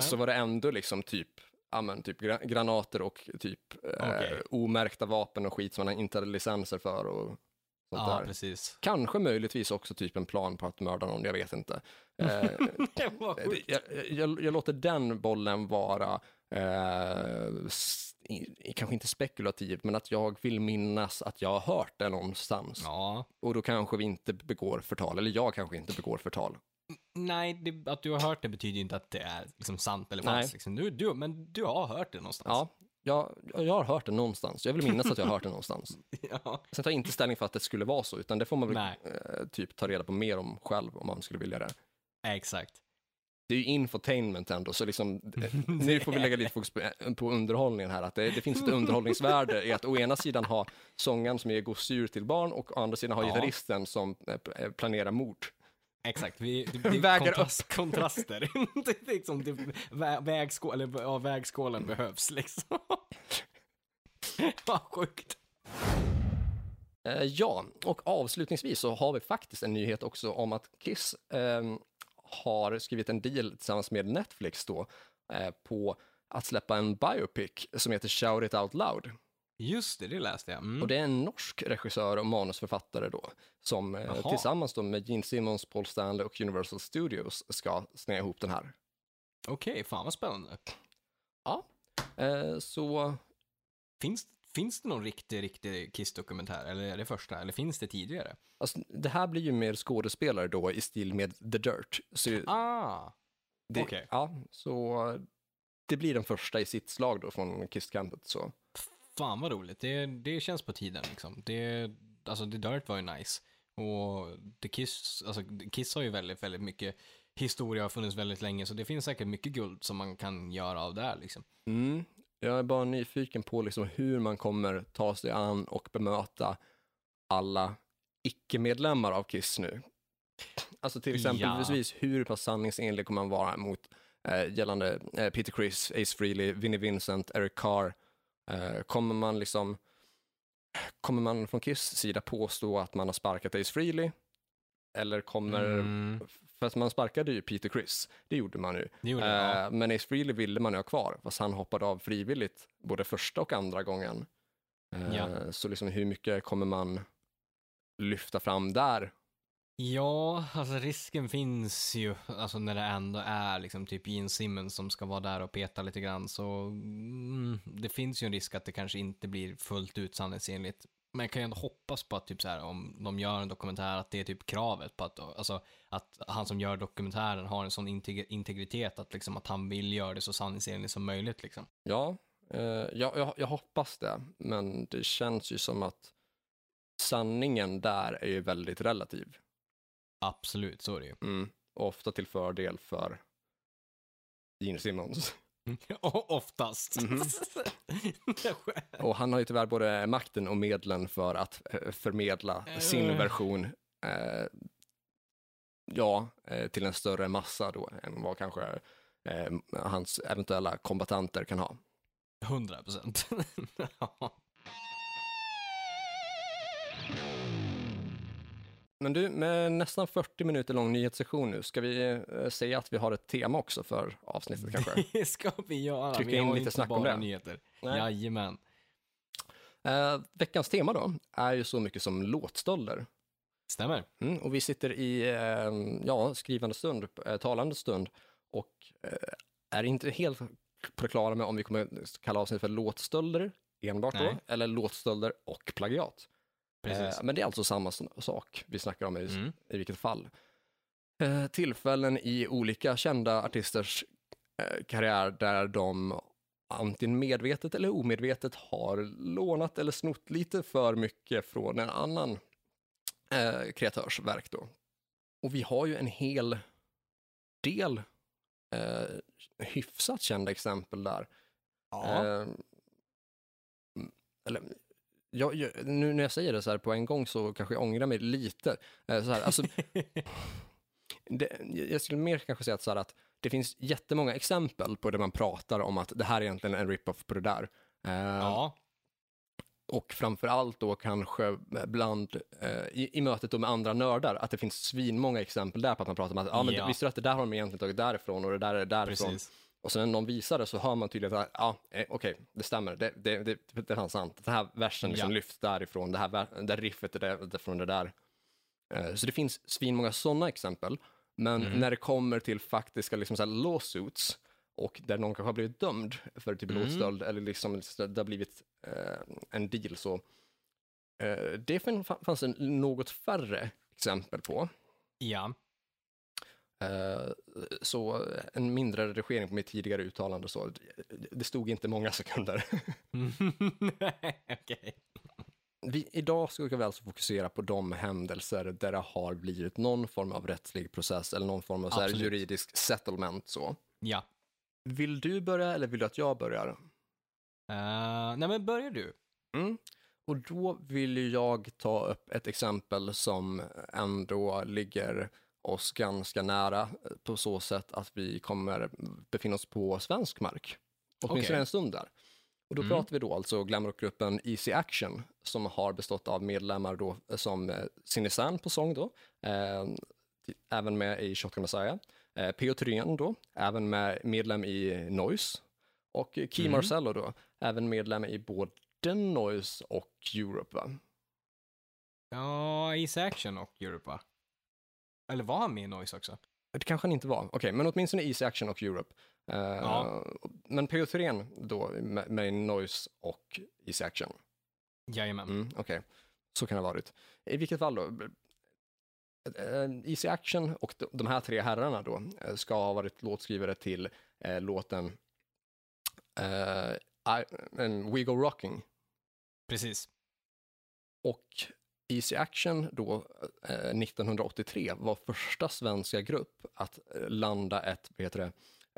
Så var det ändå liksom typ, ja men typ gra- granater och typ eh, Okej. omärkta vapen och skit som man inte hade licenser för och sånt ja, där. precis. Kanske möjligtvis också typ en plan på att mörda någon, jag vet inte. Eh, sjukt. jag, jag, jag låter den bollen vara, eh, i- kanske inte spekulativ, men att jag vill minnas att jag har hört det någonstans. Ja. Och då kanske vi inte begår förtal, eller jag kanske inte begår förtal. Nej, det, att du har hört det betyder ju inte att det är liksom sant eller falskt. Liksom. Du, du, men du har hört det någonstans. Ja, jag, jag har hört det någonstans. Jag vill minnas att jag har hört det någonstans. ja. Sen tar jag inte ställning för att det skulle vara så, utan det får man väl eh, typ ta reda på mer om själv om man skulle vilja det. Exakt. Det är ju infotainment ändå, så liksom, eh, nu får vi lägga lite fokus på, på underhållningen här. Att det, det finns ett underhållningsvärde i att å ena sidan ha sångaren som ger gosedjur till barn och å andra sidan ha Ja. gitarristen som eh, eh, planerar mord. Exakt, vi, det, det Väger kontrast, kontraster. det är liksom, det, vä, vägskål, eller, ja, vägskålen behövs liksom. Vad sjukt. Eh, ja, och avslutningsvis så har vi faktiskt en nyhet också om att Kiss ehm, har skrivit en deal tillsammans med Netflix då eh, på att släppa en biopic som heter Shout It Out Loud. Just det, det läste jag. Mm. Och det är en norsk regissör och manusförfattare då som eh, Jaha. tillsammans då med Gene Simmons, Paul Stanley och Universal Studios ska snäga ihop den här. Okej, fan vad spännande. Eh, så Finns, finns det någon riktig, riktig Kiss-dokumentär? Eller är det första? Eller finns det tidigare? alltså, det här blir ju mer skådespelare då i stil med The Dirt. Så Ah, okej. ja, så det blir den första i sitt slag då från Kiss-campet. Fan vad roligt. Det, det känns på tiden liksom. Det, alltså The Dirt var ju nice. Och The Kiss, alltså The Kiss har ju väldigt, väldigt mycket historia, har funnits väldigt länge, så det finns säkert mycket guld som man kan göra av det här liksom. Mm. Jag är bara nyfiken på liksom hur man kommer ta sig an och bemöta alla icke-medlemmar av Kiss nu. Alltså till exempelvis hur pass sanningsenlig kommer man vara mot eh, gällande eh, Peter Criss, Ace Frehley, Vinnie Vincent, Eric Carr. Eh, kommer man liksom Kommer man från Kiss sida påstå att man har sparkat Ace Frehley? Eller kommer, Mm, för att man sparkade ju Peter Criss, det gjorde man ju. gjorde. Eh, men Ace Frehley ville man ju ha kvar, fast han hoppade av frivilligt både första och andra gången. Eh, Ja. Så liksom hur mycket kommer man lyfta fram där? Ja, alltså risken finns ju, alltså när det ändå är liksom typ Gene Simmons som ska vara där och peta lite grann, så mm, det finns ju en risk att det kanske inte blir fullt ut sanningsenligt. Men jag kan ju ändå hoppas på att typ så här, om de gör en dokumentär, att det är typ kravet på att, alltså, att han som gör dokumentären har en sån integ- integritet att, liksom, att han vill göra det så sanningsenligt som möjligt. Liksom. Ja, eh, jag, jag, jag hoppas det, men det känns ju som att sanningen där är ju väldigt relativ. Absolut, så är det ju. Mm. Ofta till fördel för Gene Simmons. Oftast. Mhm. Och han har ju tyvärr både makten och medlen för att eh, förmedla sin Eh. version, eh, ja, eh, till en större massa då än vad kanske eh, hans eventuella kombatanter kan ha. 100 procent. Men du, med nästan 40 minuter lång nyhetssession nu, ska vi eh, säga att vi har ett tema också för avsnittet kanske? Det ska vi göra. Trycka vi in lite snack om det. nyheter. Nej. Jajamän. Eh, veckans tema då är ju så mycket som låtstölder. Stämmer. Mm, och vi sitter i eh, ja, skrivande stund, eh, talande stund och är inte helt på det klara med om vi kommer kalla avsnittet för låtstölder enbart då, Nej. eller låtstölder och plagiat. Precis. Eh, men det är alltså samma sak vi snackar om i, Mm. i vilket fall. Eh, tillfällen i olika kända artisters eh, karriär där de antingen medvetet eller omedvetet har lånat eller snott lite för mycket från en annan eh, kreatörs verk då. Och vi har ju en hel del eh, hyfsat kända exempel där. Ja. Eh, eller, jag, jag, nu när jag säger det så här på en gång så kanske jag ångrar mig lite. Eh, så här, alltså, det, jag skulle mer kanske säga att, så här, att det finns jättemånga exempel på där man pratar om att det här är egentligen en rip-off på det där. Eh, ja. Och framför allt då kanske bland, eh, i, i mötet då med andra nördar, att det finns svinmånga exempel där på att man pratar om att, ja men Ja. visste du att det där har de egentligen tagit därifrån och det där är därifrån. Precis. Och sen när någon visar det så hör man tydligt att, ja, eh, okej, det stämmer, det, det, det, det är sant. Den här versen liksom Ja. lyfts därifrån, det här det riffet är där, det från det där. Eh, Så det finns svinmånga sådana exempel. Men Mm. när det kommer till faktiska liksom, så här, lawsuits och där någon kanske har blivit dömd för typ Mm. blodstöld eller liksom det har blivit eh, en deal så eh, det fann- fanns en något färre exempel på. Ja. Eh, så en mindre redigering på mitt tidigare uttalande så det stod inte många sekunder. Okej. Vi, idag ska vi alltså fokusera på de händelser där det har blivit någon form av rättslig process eller någon form av så här juridisk settlement. Så. Ja. Vill du börja eller vill du att jag börjar? Uh, nej men börjar du? Mm. Och då vill jag ta upp ett exempel som ändå ligger oss ganska nära eh, på så sätt att vi kommer befinna oss på svensk mark. Åtminstone Okej. en stund där. Och då Mm. pratar vi då alltså glamrockgruppen Easy Action som har bestått av medlemmar då eh, som eh, Sinesan på sång då, eh, även med i Shotgun Messiah, eh, P.O. Thyrén då, även med medlem i Noise och Key Mm. Marcello då, även medlem i både Noise och Europe va? Ja, Easy Action och Europe va? Eller var han med i Noise också? Det kanske han inte var, okej, men åtminstone Easy Action och Europe. Eh, Ja. Men P.O. Thyrén då med, med Noise och Easy Action. Jajamän. Mm, Okej, så kan det ha varit. I vilket fall då, eh, Easy Action och de, här tre herrarna då eh, ska ha varit låtskrivare till eh, låten eh, I, We Go Rocking. Precis. Och Easy Action då, eh, 1983, var första svenska grupp att eh, landa ett, vad heter det,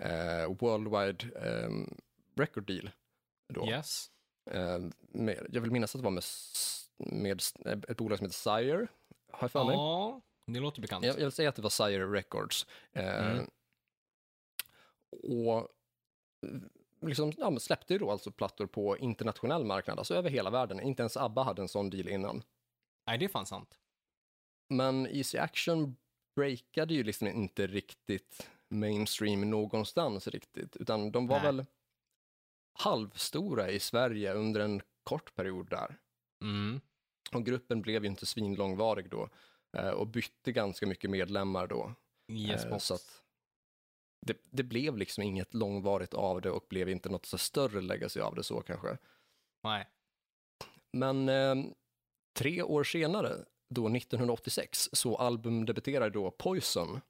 eh, Worldwide eh, Record Deal. Då. Yes. Eh, med, jag vill minnas att det var med, med s- ett bolag som heter Sire, har jag för mig. Ja, det låter bekant. Jag, jag vill säga att det var Sire Records. Eh, Mm. Och eh, liksom, ja, släppte ju då alltså plattor på internationell marknad, alltså över hela världen. Inte ens ABBA hade en sån deal innan. Nej, det är fan sant. Men Easy Action breakade ju liksom inte riktigt mainstream någonstans riktigt, utan de var Nej. väl halvstora i Sverige under en kort period där. Mm. Och gruppen blev ju inte svinlångvarig då eh, och bytte ganska mycket medlemmar då. Yes, Eh, så att det, det blev liksom inget långvarigt av det och blev inte något så större legacy av det så kanske. Nej. Men eh, tre år senare, då 1986, så albumdebuterade då Poison,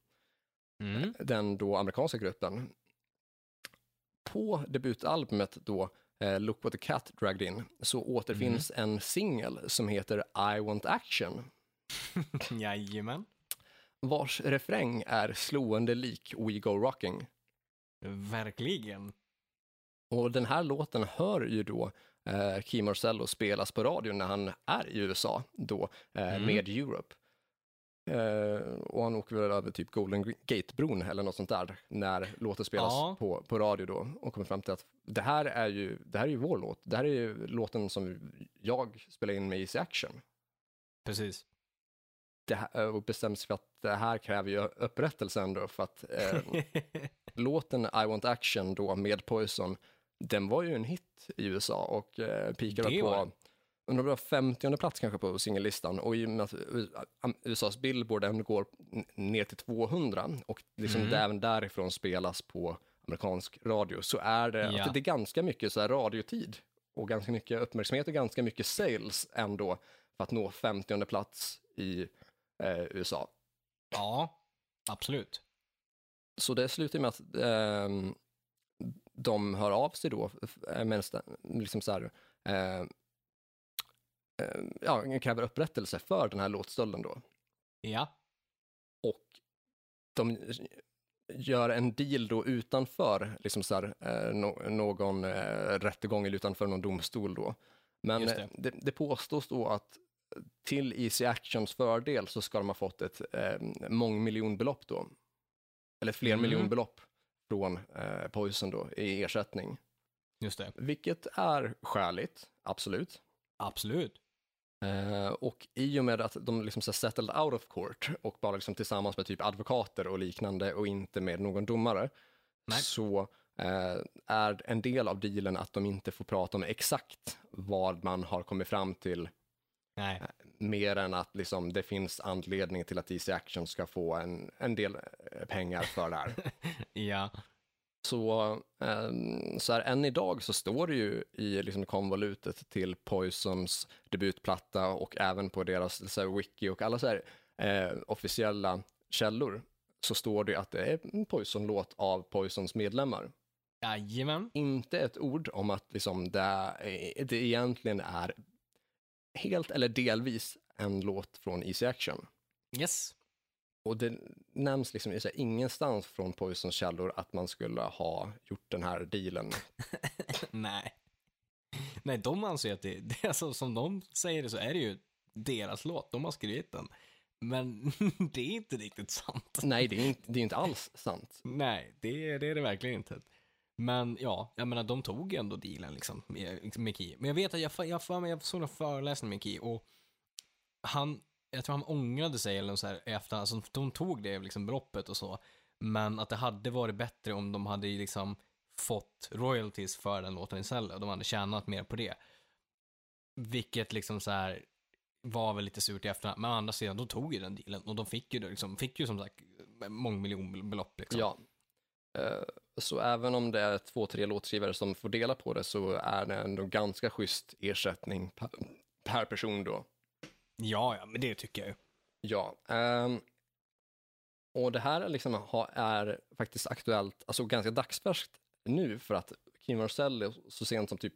Mm. den då amerikanska gruppen. På debutalbumet då, eh, Look What The Cat Dragged In, så återfinns en singel som heter I Want Action, Jajamän. vars refräng är slående lik We Go Rocking. Verkligen. Och den här låten hör ju då eh, Key Marcello spelas på radio när han är i USA då eh, Mm. med Europe. Eh, och han åker väl över typ Golden Gate-bron eller något sånt där när låten spelas Ja. på, på radio då och kommer fram till att det här är ju, det här är ju vår låt. Det här är ju låten som jag spelar in med Easy Action. Precis. Det här, och bestäms för att det här kräver ju upprättelse ändå för att eh, låten I Want Action då med Poison, den var ju en hit i USA och eh, peakade på, undrar om det var 50 plats kanske på singellistan och i och med att U- USAs Billboard ändå går ner till 200 och liksom Mm. även därifrån spelas på amerikansk radio så är det, Ja. att det är ganska mycket så här radiotid och ganska mycket uppmärksamhet och ganska mycket sales ändå för att nå 50 plats i eh, USA. ja, absolut. Så det slutar med att ehm, de hör av sig då, men liksom så här, eh, eh, ja, kräver upprättelse för den här låtstölden då. Ja. Och de gör en deal då utanför liksom så här, eh, no, någon eh, rättegång eller utanför någon domstol då. Men det. eh, det, det påstås då att till Easy Actions fördel så ska de ha fått ett eh, mångmiljonbelopp då. Eller fler Mm. miljonbelopp från eh, Poison då i ersättning. Just det. Vilket är skäligt, absolut. Absolut. Eh, och i och med att de liksom så settled out of court och bara liksom tillsammans med typ advokater och liknande och inte med någon domare Nej. så eh, är en del av dealen att de inte får prata om exakt vad man har kommit fram till Nej. mer än att liksom, det finns anledning till att DC Action ska få en, en del eh, pengar för det här. Ja. Så, eh, så här, än idag så står det ju i liksom, konvolutet till Poisons debutplatta och även på deras så här, wiki och alla så här, eh, officiella källor så står det att det är en Poison-låt av Poisons medlemmar. Jajamän. Inte ett ord om att liksom, det, det egentligen är helt eller delvis en låt från Easy Action. Yes. Och det nämns liksom här, ingenstans från Poisons källor att man skulle ha gjort den här dealen. Nej. Nej, de anser att det, det är alltså, som de säger det så är det ju deras låt. De har skrivit den. Men det är inte riktigt sant. Nej, det är inte, det är inte alls sant. Nej, det, det är det verkligen inte. Men ja, jag menar de tog ju ändå dealen liksom med, liksom, med Key. Men jag vet att jag, jag, jag, jag såg en föreläsning med Key och han, jag tror han ångrade sig eller så här efter, alltså de tog det liksom beloppet och så. Men att det hade varit bättre om de hade liksom fått royalties för den låten istället och de hade tjänat mer på det. Vilket liksom så här var väl lite surt i efterhand. Men å andra sidan, de tog ju den dealen och de fick ju, det liksom, fick ju som sagt mångmiljonbelopp liksom. Ja. Eh, Så även om det är två, tre låtskrivare som får dela på det så är det ändå ganska schysst ersättning per, per person då. Ja, ja, men det tycker jag ju. Ja. ehm, och det här är, liksom, ha- är faktiskt aktuellt, alltså ganska dagsfärskt nu för att Kim Marcelli så sent som typ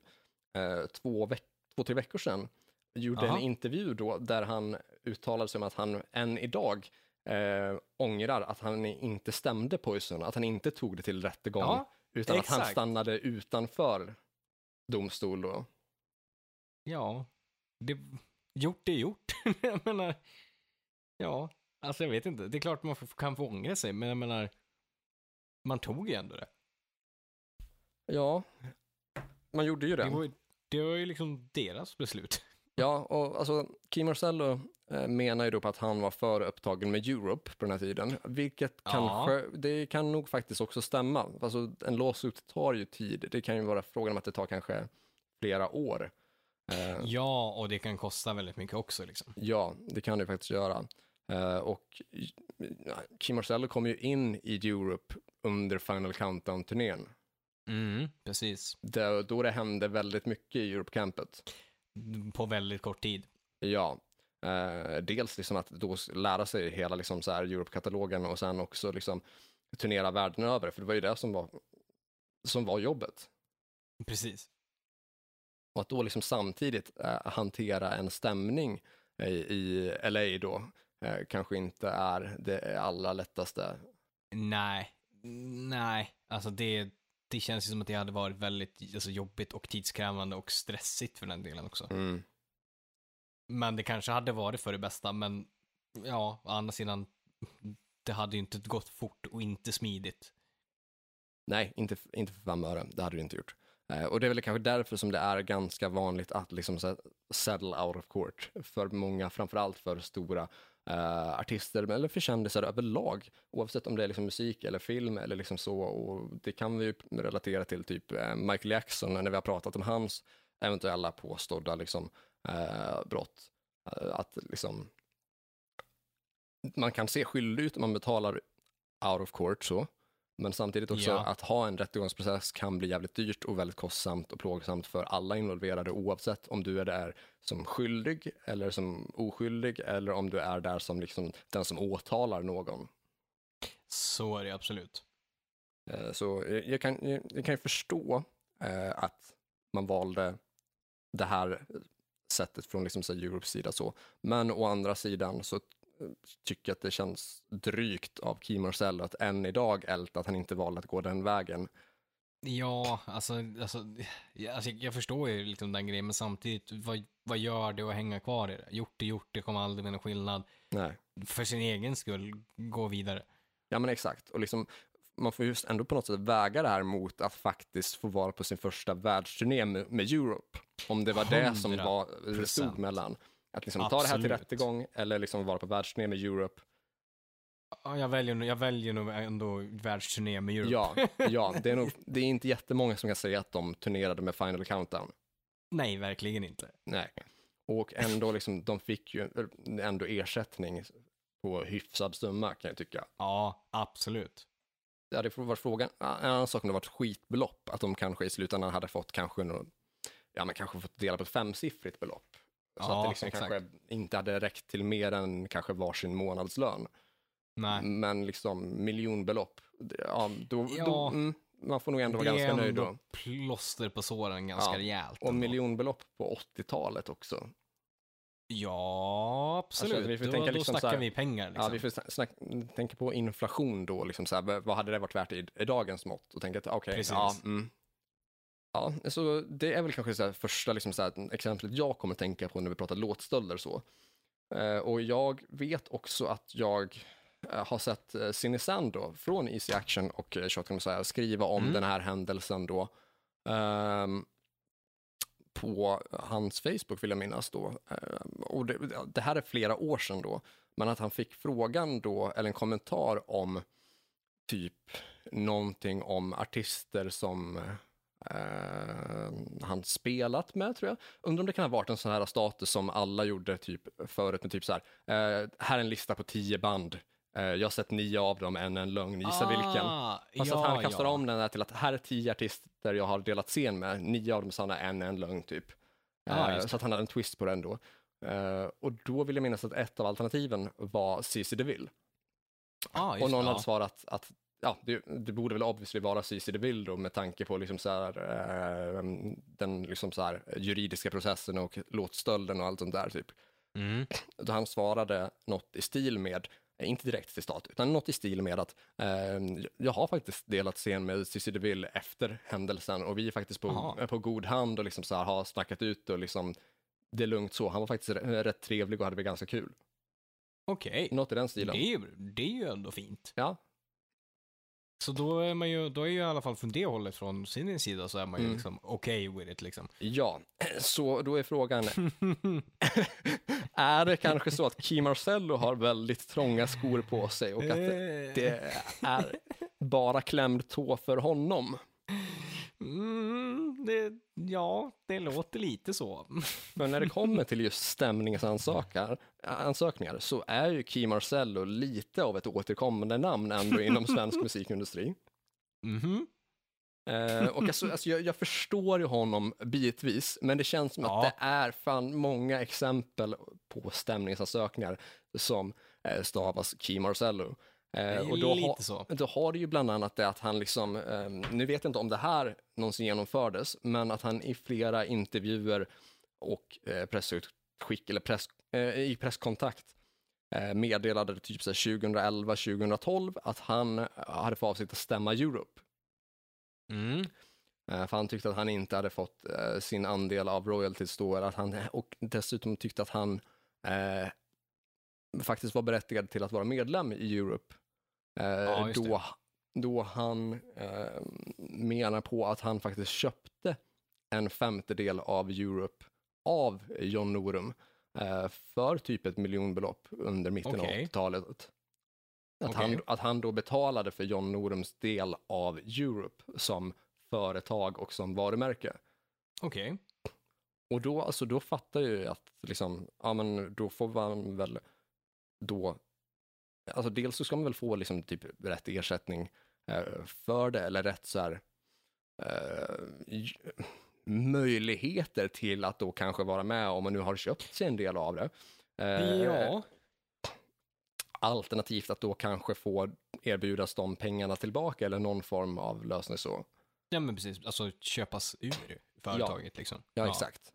eh, två, veck- två, tre veckor sedan gjorde Aha. en intervju då där han uttalade sig om att han än idag eh, ångrar att han inte stämde Poison, att han inte tog det till rättegång, Ja, utan att han exakt. stannade utanför domstol då. Ja, det, gjort är gjort. jag menar, ja, alltså jag vet inte. Det är klart man kan få ångra sig, men jag menar, man tog ju ändå det. Ja, man gjorde ju det. Det var, det var ju liksom deras beslut. Ja, och alltså Kim Marcello eh, menar ju då på att han var för upptagen med Europe på den här tiden, vilket Ja. kanske, det kan nog faktiskt också stämma. Alltså en lawsuit tar ju tid, det kan ju vara frågan om att det tar kanske flera år. Eh, Ja, och det kan kosta väldigt mycket också liksom. ja, det kan det faktiskt göra. Eh, och Kim Marcello kom ju in i Europe under Final Countdown-turnén, Mm, precis. där, då det hände väldigt mycket i Europe-campet. På väldigt kort tid. Ja, eh, dels liksom att då lära sig hela liksom så här Europe-katalogen och sen också liksom turnera världen över, för det var ju det som var, som var jobbet. Precis. Och att då liksom samtidigt eh, hantera en stämning i, i LA då eh, kanske inte är det allra lättaste. Nej, nej, alltså det, det känns ju som att det hade varit väldigt alltså, jobbigt och tidskrävande och stressigt för den delen också. Mm. Men det kanske hade varit för det bästa, men ja, å andra sidan, det hade ju inte gått fort och inte smidigt. Nej, inte, inte för fem öre, det hade det inte gjort. Eh, och det är väl kanske därför som det är ganska vanligt att liksom settle out of court för många, framförallt för stora eh, artister eller för kändisar överlag, oavsett om det är liksom musik eller film eller liksom så. Och det kan vi ju relatera till typ eh, Michael Jackson när vi har pratat om hans eventuella påstådda liksom, eh, brott. Eh, att liksom man kan se skyldig ut om man betalar out of court så, men samtidigt också Ja. att ha en rättegångsprocess kan bli jävligt dyrt och väldigt kostsamt och plågsamt för alla involverade oavsett om du är där som skyldig eller som oskyldig eller om du är där som liksom den som åtalar någon. Så är det absolut. Eh, Så jag, kan, jag, kan ju förstå eh, att man valde det här sättet från liksom så Europes sida så. Men å andra sidan så eh, tycker jag att det känns drygt av Kim Marcel att än idag älta att han inte valde att gå den vägen. Ja, alltså, alltså, ja, alltså jag förstår ju liksom den grejen, men samtidigt, vad, vad gör det att hänga kvar i det? Gjort är gjort, det kommer aldrig bli någon skillnad. Nej. För sin egen skull, gå vidare. Ja men exakt. Och liksom, man får just ändå på något sätt väga det här mot att faktiskt få vara på sin första världsturné med, med Europe. Om det var det som var, det stod mellan. Att liksom ta det här till rättegång eller liksom vara på världsturné med Europe. Ja, jag väljer, jag väljer nog ändå världsturné med Europe. Ja, ja det, är nog, det är inte jättemånga som kan säga att de turnerade med Final Countdown. Nej, verkligen inte. Nej. Och ändå liksom, de fick ju ändå ersättning på hyfsad summa kan jag tycka. Ja, absolut. Det hade varit frågan, en annan sak om det varit skitbelopp, att de kanske i slutändan hade fått kanske någon, ja men kanske fått dela på ett femsiffrigt belopp. Så Ja, att det liksom exakt. kanske inte hade räckt till mer än kanske varsin månadslön. Nej. Men liksom miljonbelopp, det- ja, då, Ja. då mm, man får nog ändå vara det ganska är nöjd ändå då. plåster på såren ganska Ja, rejält. Och ändå. miljonbelopp på 80-talet också. Ja, absolut. Alltså, vi får då, tänka då liksom snackar här- vi pengar. Liksom. Ja, vi får sna- snack, tänka på inflation då, liksom så här, vad hade det varit värt i, i dagens mått? Och tänka att okej, Precis. ja, mm. Ja, så det är väl kanske så första liksom så här, exemplet jag kommer tänka på när vi pratar låtstölder så. Eh, och jag vet också att jag eh, har sett eh, Cinesan då, från Easy Action och eh, Shotgun Messiah skriva om Mm. den här händelsen då. ehm, på hans Facebook vill jag minnas då. Eh, och det, det här är flera år sedan då. Men att han fick frågan då, eller en kommentar om typ någonting om artister som eh, han spelat med, tror jag. Undrar om det kan ha varit en sån här status som alla gjorde typ förut med typ så här, eh, här är en lista på tio band. Eh, jag har sett nio av dem, en en lögn, gissa vilken. Ah, Fast ja, att han kastar ja. om den där till att här är tio artister jag har delat scen med, nio av dem sanna, en en lögn typ. Just så att han hade en twist på den då. Och då vill jag minnas att ett av alternativen var CC DeVille. Ah, och någon det, hade ja. svarat att ja, det, det borde väl obviously vara CC DeVille då med tanke på liksom så här, eh, den liksom så här juridiska processen och låtstölden och allt sånt där typ. Mm. Då han svarade något i stil med, eh, inte direkt citat, utan något i stil med att eh, jag har faktiskt delat scen med Cissi DeVille efter händelsen och vi är faktiskt på, är på god hand och liksom så här har snackat ut och liksom det är lugnt så. Han var faktiskt rätt trevlig och hade vi ganska kul. Okej, Något i den det, är ju, det är ju ändå fint. Ja, Så då är man ju, då är ju i alla fall från det hållet från sin sida så är man ju Mm. liksom okej with it liksom. ja, så då är frågan, är det kanske så att Key Marcello har väldigt trånga skor på sig och att Eh. det är bara klämd tå för honom? Mm, det, ja, det låter lite så. För när det kommer till just stämningsansökningar ansökningar, så är ju Key Marcello lite av ett återkommande namn ändå inom svensk musikindustri. Mhm. Eh, och alltså, alltså jag, jag förstår ju honom bitvis, men det känns som Ja. att det är fan många exempel på stämningsansökningar som eh, stavas Key Marcello. Eh, och då, ha, då har det ju bland annat det att han liksom, eh, nu vet jag inte om det här någonsin genomfördes, men att han i flera intervjuer och eh, pressutskick, eller press, eh, i presskontakt meddelade typ så här 2011-2012 att han hade för avsikt att stämma Europe. Mm. För han tyckte att han inte hade fått sin andel av royalties då, att han, och dessutom tyckte att han eh, faktiskt var berättigad till att vara medlem i Europe. Eh, Ja, då, då han eh, menar på att han faktiskt köpte en femtedel av Europe av John Norum eh, för typ ett miljonbelopp under mitten Okej. av 80-talet. Att, Okej. han, att han då betalade för John Norums del av Europe som företag och som varumärke. Okej. Och då, alltså, då fattar jag ju att liksom, ja, men då får man väl då, alltså dels så ska man väl få liksom typ rätt ersättning eh, för det, eller rätt så här, eh, möjligheter till att då kanske vara med om man nu har köpt sig en del av det. Eh, Ja. Alternativt att då kanske få erbjudas de pengarna tillbaka eller någon form av lösning så. ja, men precis. Alltså köpas ur företaget liksom. Ja, exakt.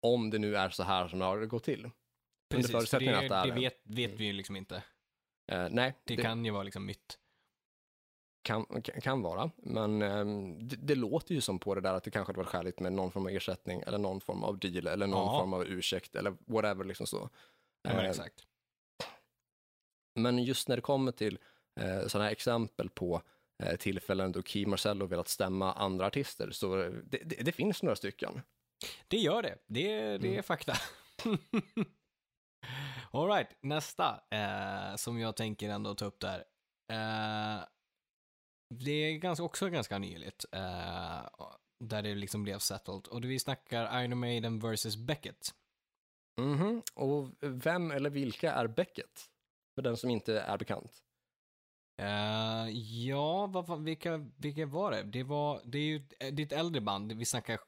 Om det nu är så här som det har gått till. Precis, för förutsättning det, att det är det vet, vet vi ju liksom inte. Eh, nej, Det, det, kan ju vara liksom myt. kan, kan, vara. Men ehm, det, det låter ju som på det där att det kanske hade varit skäligt med någon form av ersättning eller någon form av deal eller någon Ja. form av ursäkt eller whatever liksom så. Ja, men Eh, exakt. Men just när det kommer till eh, sådana här exempel på eh, tillfällen då Key Marcello velat stämma andra artister. Så det, det, det finns några stycken. Det gör det. Det, det är Mm. fakta. Alright, nästa eh, som jag tänker ändå ta upp där. Eh, det är ganska, också ganska nyligt. Eh, där det liksom blev settled. Och vi snackar Iron Maiden vs Beckett. Mhm. Och vem eller vilka är Beckett? För den som inte är bekant. Eh, ja, vad, vilka, vilka var det? Det, var, det är ju det är ett äldre band. Vi snackar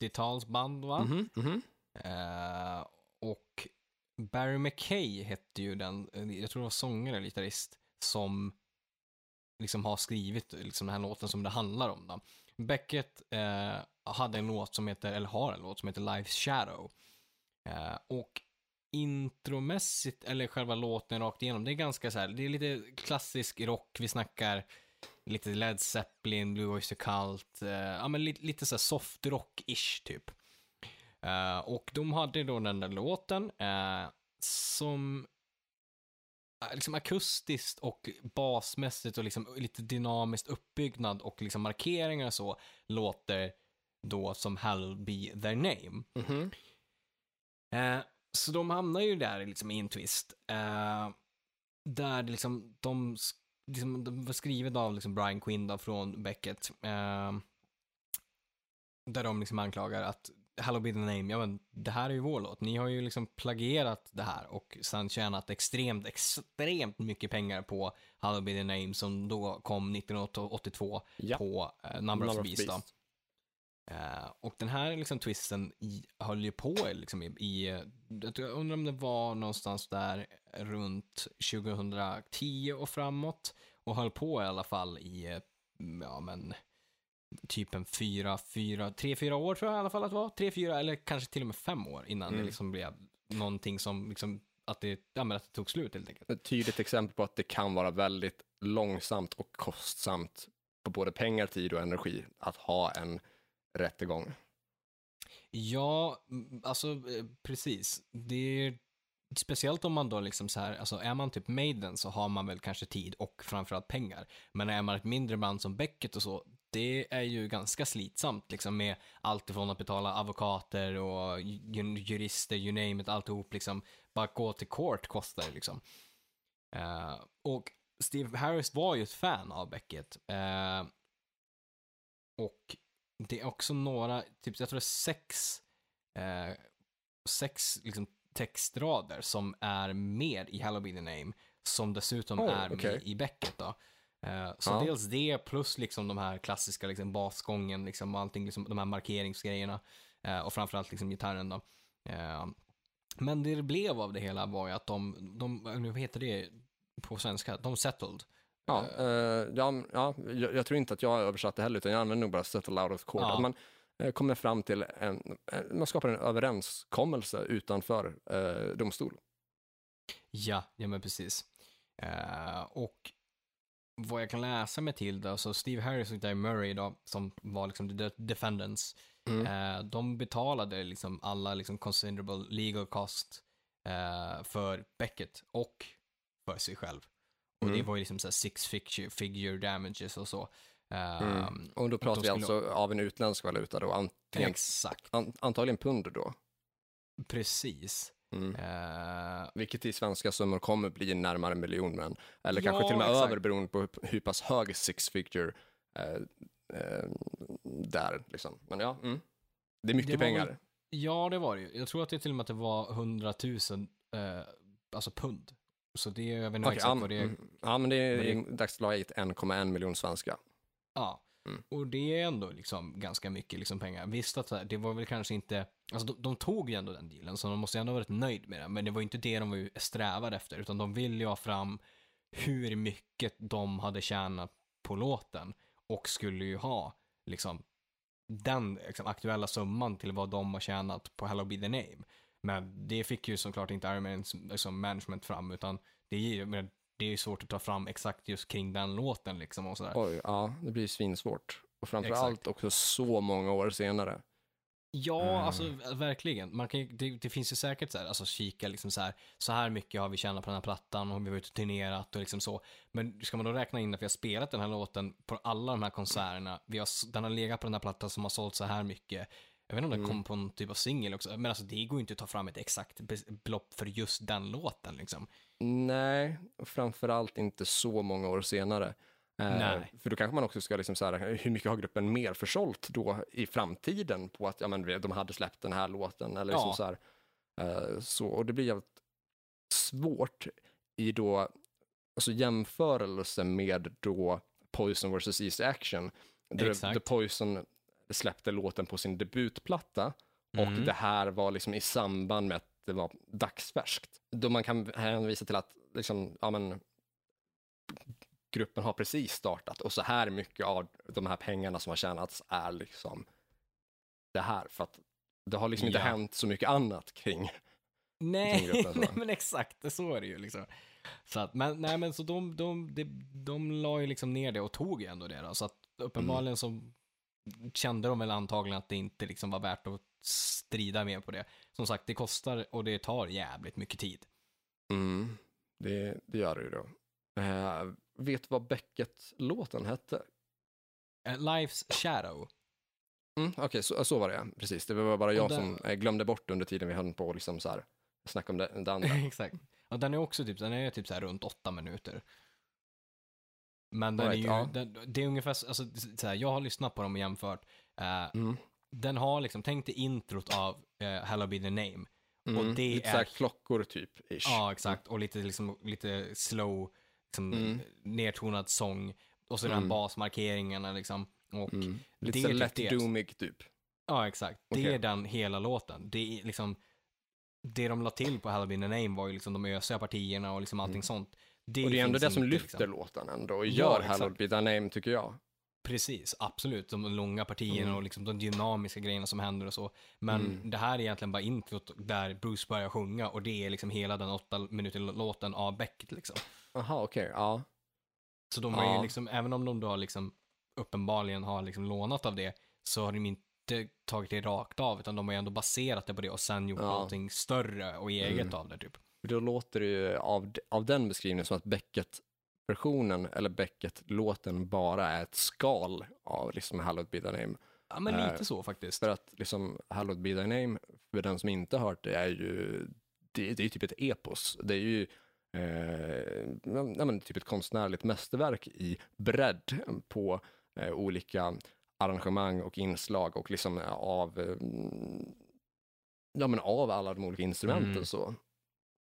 70-talsband va? Mhm, mhm. Eh, och Barry McKay hette ju den, eh, jag tror det var sångare eller gitarrist, som liksom har skrivit liksom den här låten som det handlar om. Då. Beckett eh, hade en låt som heter, eller har en låt som heter Life's Shadow. Eh, och intromässigt, eller själva låten rakt igenom, det är ganska så här, det är lite klassisk rock, vi snackar lite Led Zeppelin, Blue Oyster Cult, eh, ja men lite, lite så här soft rock-ish typ. Eh, och de hade då den där låten eh, som eh, liksom akustiskt och basmässigt och liksom lite dynamiskt uppbyggnad och liksom markeringar och så låter då som Hell Be Their Name. Mhm. Eh, så de hamnar ju där liksom i en twist. Där liksom de, liksom, de var skrivet av liksom Brian Quinn från Beckett. Där de liksom anklagar att Hello Be The Name, ja men det här är ju vår låt. Ni har ju liksom plagierat det här och sen tjänat extremt, extremt mycket pengar på Hello Be The Name som då kom 1982 Ja. på eh, Number, of Number the Beast. Då. Eh, och den här liksom twisten i, höll ju på liksom i, i, eh, jag undrar om det var någonstans där runt 2010 och framåt. Och höll på i alla fall i, eh, ja men, typ en fyra, fyra, tre, fyra år tror jag i alla fall att det var. Tre, fyra eller kanske till och med fem år innan Mm. det liksom blev någonting som liksom, att det, ja att det tog slut helt enkelt. Ett tydligt exempel på att det kan vara väldigt långsamt och kostsamt på både pengar, tid och energi att ha en rättegång. Ja, alltså eh, precis. Det är speciellt om man då liksom så här, alltså är man typ Maiden så har man väl kanske tid och framförallt pengar. Men är man ett mindre band som Becket och så, det är ju ganska slitsamt liksom med allt ifrån att betala advokater och ju- jurister, you name it, alltihop liksom. Bara gå till court kostar det liksom. Eh, och Steve Harris var ju ett fan av Beckett. Eh, och det är också några, typ jag tror det är sex, eh, sex liksom textrader som är med i Hello Be The Name, som dessutom Oh, är med okej. i Becket då. Eh, så Ja. dels det plus liksom de här klassiska liksom basgången, liksom allting, liksom de här markeringsgrejerna eh, och framförallt liksom gitarren då. Eh, men det det blev av det hela var ju att de, de, nu heter det på svenska, de settled. Ja, eh, ja, ja jag, jag tror inte att jag har översatt det heller, utan jag använder nog bara settle out of court. Ja. Att man eh, kommer fram till en, man skapar en överenskommelse utanför eh, domstol. Ja, ja men precis. Eh, och vad jag kan läsa mig till då, så Steve Harris och Dave Murray då, som var liksom the defendants, Mm. eh, de betalade liksom alla liksom considerable legal cost eh, för Beckett och för sig själv. Och det Mm. var ju liksom så six figure, figure damages och så. Mm. Och då pratar vi skulle- alltså av en utländsk valuta då, antingen, Exakt, an, antagligen pund då. precis. Mm. Eh, Vilket i svenska summor kommer bli närmare en miljon, men, eller Ja, kanske till och med exakt. över beroende på hur, pass hög six figure eh, eh, där. Liksom. Men ja, mm. det är mycket Det pengar. väl- Ja, det var det ju. Jag tror att det till och med att det var 100 000 eh, alltså pund. Så det, jag vet inte Okej, exakt ja, vad det är. mm. ja, men det är i dagsläget 1,1 miljon svenska. Ja. Mm. Och det är ändå liksom ganska mycket liksom pengar. Visst att här, det var väl kanske inte, alltså de, de tog ju ändå den dealen, så de måste ju ändå ha varit nöjd med den. Men det var ju inte det de var ju strävade efter, utan de ville ju ha fram hur mycket de hade tjänat på låten och skulle ju ha liksom den liksom, aktuella summan till vad de har tjänat på Hello Be The Name. Men det fick ju såklart inte Iron Maidens liksom, management fram, utan det ju men det är ju svårt att ta fram exakt just kring den låten liksom och sådär. Oj, ja, det blir svinsvårt. Och framför Exakt. också så många år senare. Ja, Mm. alltså verkligen. Man kan, ju- det, det finns ju säkert så här, alltså kika liksom så här, så här mycket har vi tjänat på den här plattan och vi har varit och turnerat och liksom så. Men ska man då räkna in att vi har spelat den här låten på alla de här konserterna, vi har, den har legat på den här plattan som har sålt så här mycket. Jag vet inte om Mm. kom på en typ av singel också, men alltså det går ju inte att ta fram ett exakt belopp för just den låten liksom. Nej, framförallt inte så många år senare. Eh, Nej. För då kanske man också ska, liksom så här, hur mycket har gruppen mer försålt då i framtiden på att ja, men, de hade släppt den här låten eller liksom Ja. så här. Eh, så, och det blir jävligt svårt i då, alltså jämförelse med då Poison vs East Action. Där Exakt. The Poison släppte låten på sin debutplatta Mm. och det här var liksom i samband med att det var dagsfärskt. Då man kan hänvisa till att liksom, ja, men, gruppen har precis startat och så här mycket av de här pengarna som har tjänats är liksom det här. För att det har liksom inte Ja. hänt så mycket annat kring. Nej, gruppen, nej men exakt, så är det ju liksom. Så att, men, nej men så de, de, de, de la ju liksom ner det och tog ju ändå det då. Så att uppenbarligen så kände de väl antagligen att det inte liksom var värt att strida mer på det. Som sagt, det kostar och det tar jävligt mycket tid. Mm, det, det gör det ju då. Eh, vet du vad Beckett-låten hette? Eh, Life's Shadow. Mm, Okej, så, så var det. Precis. Det var bara jag där- som eh, glömde bort under tiden vi höll på och liksom så här snacka om det, det andra. Exakt. Och den är också typ, den är typ så här runt åtta minuter. Men den Alright, är ju, ja. den, det är ungefär, så- alltså, så här, jag har lyssnat på dem och jämfört. Eh, Mm. Den har liksom, tänk dig introt av uh, Hello Be The Name. Mm. Och det Lite är- klockor typ. Ish. Ja, exakt. Och lite, liksom, lite slow, liksom, Mm. nedtonad sång. Och så den Mm. basmarkeringarna liksom. Och, Mm. Lite det lätt det. doomig typ. Ja, exakt. Det Okej. är den hela låten. Det är liksom, det de la till på Hello Be The Name var ju liksom de ösiga partierna och liksom allting Mm. sånt. och det är ändå det som inte, lyfter liksom. låten ändå och Ja, gör exakt. Hallowed Be Thy Name tycker jag. Precis, absolut. De långa partierna Mm. och liksom de dynamiska grejerna som händer och så. Men Mm. det här är egentligen bara introt där Bruce börjar sjunga och det är liksom hela den åtta minuter låten av Beckett liksom. Jaha, okej, ja. Så de har ju Ja. liksom, även om de då har liksom uppenbarligen har liksom lånat av det, så har de inte tagit det rakt av, utan de har ju ändå baserat det på det och sen gjort Ja. någonting större och eget Mm. av det typ. Då låter det ju av, av den beskrivningen som att Beckett-versionen eller Beckett-låten bara är ett skal av liksom Hallowed Be Thy Name. Ja, men Eh, lite så faktiskt. För att liksom Hallowed Be Thy Name, för den som inte har hört det, är ju, det, det är typ ett epos. Det är ju eh, ja, men typ ett konstnärligt mästerverk i bredd på eh, olika arrangemang och inslag och liksom av, eh, ja men av alla de olika instrumenten Mm. så.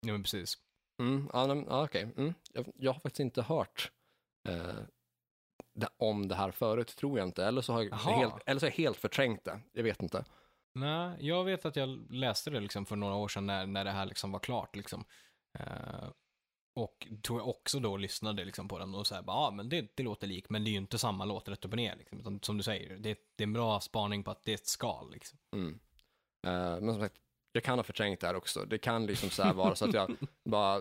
Ja, men precis. Mm, ja, ja, okej. Mm. Jag, jag har faktiskt inte hört eh, det, om det här förut, tror jag inte. Eller så har jag, helt, eller så har jag helt förträngt det. Jag vet inte. Nej, jag vet att jag läste det liksom för några år sedan när, när det här liksom var klart liksom. Eh, och tror jag också då lyssnade liksom på den och så här, ja ah, men det, det låter lik, men det är ju inte samma låt rätt upp och ner liksom. Utan, som du säger, det, det är en bra spaning på att det är ett skal liksom. Mm. Eh, men som sagt, jag kan ha förträngt det här också. Det kan liksom så vara så att jag bara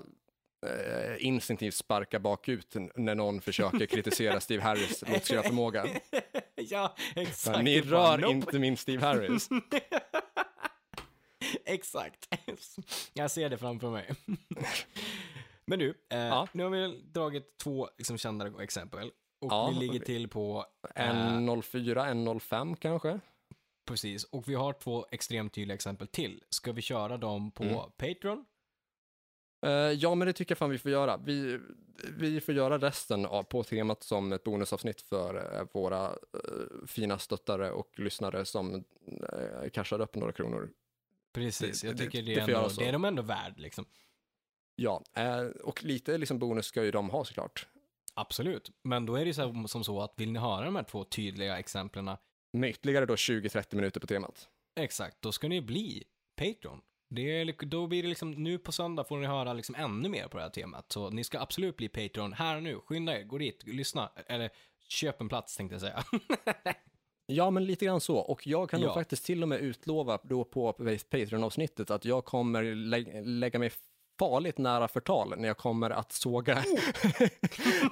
eh, instinktivt sparkar bakut när någon försöker kritisera Steve Harris låtskrivarförmåga. ja, Men exakt. Ni är bara, rör nope. inte min Steve Harris. Exakt. Jag ser det framför mig. Men nu, eh, Ja. nu har vi dragit två liksom, kända exempel. Och Ja. vi ligger till på, eh, En 04, en 05 kanske? Precis, och vi har två extremt tydliga exempel till. Ska vi köra dem på Mm. Patreon? Eh, ja, men det tycker jag fan vi får göra. Vi, vi får göra resten av, på temat som ett bonusavsnitt för eh, våra eh, fina stöttare och lyssnare som uh, cashar upp några kronor. Precis, Det- jag det- tycker det, det göra ändå, det är de ändå värd liksom. Ja, och lite liksom bonus ska ju de ha såklart. Absolut. Men då är det så, som så att vill ni höra de här två tydliga exemplen, Med ytterligare då 20-30 minuter på temat. exakt, då ska ni bli Patreon. Det är, då blir det liksom, nu på söndag får ni höra liksom ännu mer på det här temat. Så ni ska absolut bli Patreon här och nu. Skynda er, gå dit, lyssna. Eller köp en plats tänkte jag säga. Ja, men lite grann så. Och jag kan Ja. faktiskt till och med utlova då på Patreon-avsnittet att jag kommer lä- lägga mig farligt nära förtal när jag kommer att såga Oh!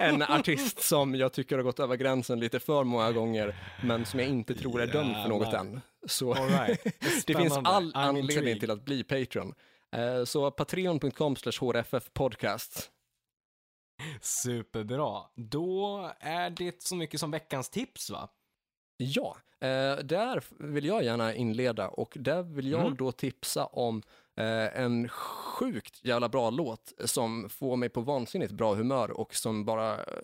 en artist som jag tycker har gått över gränsen lite för många gånger, men som jag inte tror är dömd för något Jävlar. än. Så right. det finns all I'm anledning intrigued. till att bli Patreon. Eh, Så patreon.com hrff podcast. Superbra. Då är det så mycket som veckans tips, va? Ja, eh, där vill jag gärna inleda och där vill jag Mm. då tipsa om eh, en sjukt jävla bra låt som får mig på vansinnigt bra humör och som bara, eh,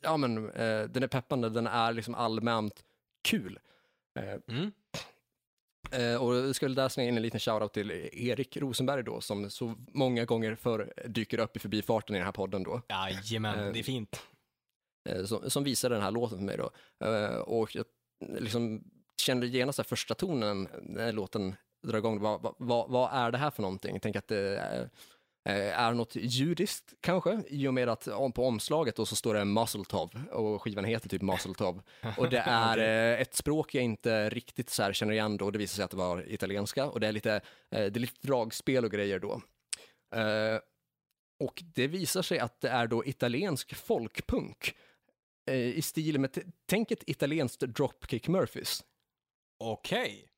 ja men eh, den är peppande, den är liksom allmänt kul. Eh, Mm. Eh, och jag skulle där slänga in en liten shoutout till Erik Rosenberg då, som så många gånger förr dyker upp i förbifarten i den här podden då, Jajamän, Eh, det är fint. som, som visade den här låten för mig då. Och jag liksom kände genast första tonen när låten drar igång, vad, vad- vad, är det här för någonting? Jag tänker att det är, eh, är något judiskt kanske, i och med att på omslaget då så står det Mazeltov och skivan heter typ Mazeltov. Och det är eh, ett språk jag inte riktigt så känner igen då, det visar sig att det var italienska och det är lite, eh, det är lite dragspel och grejer då. Och det visar sig att det är då italiensk folkpunk i stil med, tänk ett italienskt Dropkick Murphys, Okej.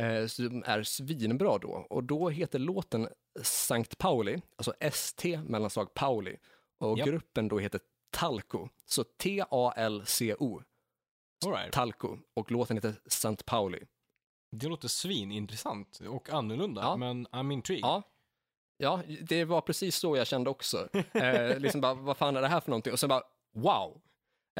Eh, som är svinbra då. Och då heter låten Sankt Pauli, alltså ST mellanslag Pauli. Och Japp. gruppen då heter Talco, så T-A-L-C-O, right. Talco. Och låten heter Sankt Pauli. Det låter svinintressant och annorlunda, Ja. men I'm intrigued. Ja. Ja, det var precis så jag kände också. Eh, liksom bara, vad fan är det här för någonting? Och sen bara, wow!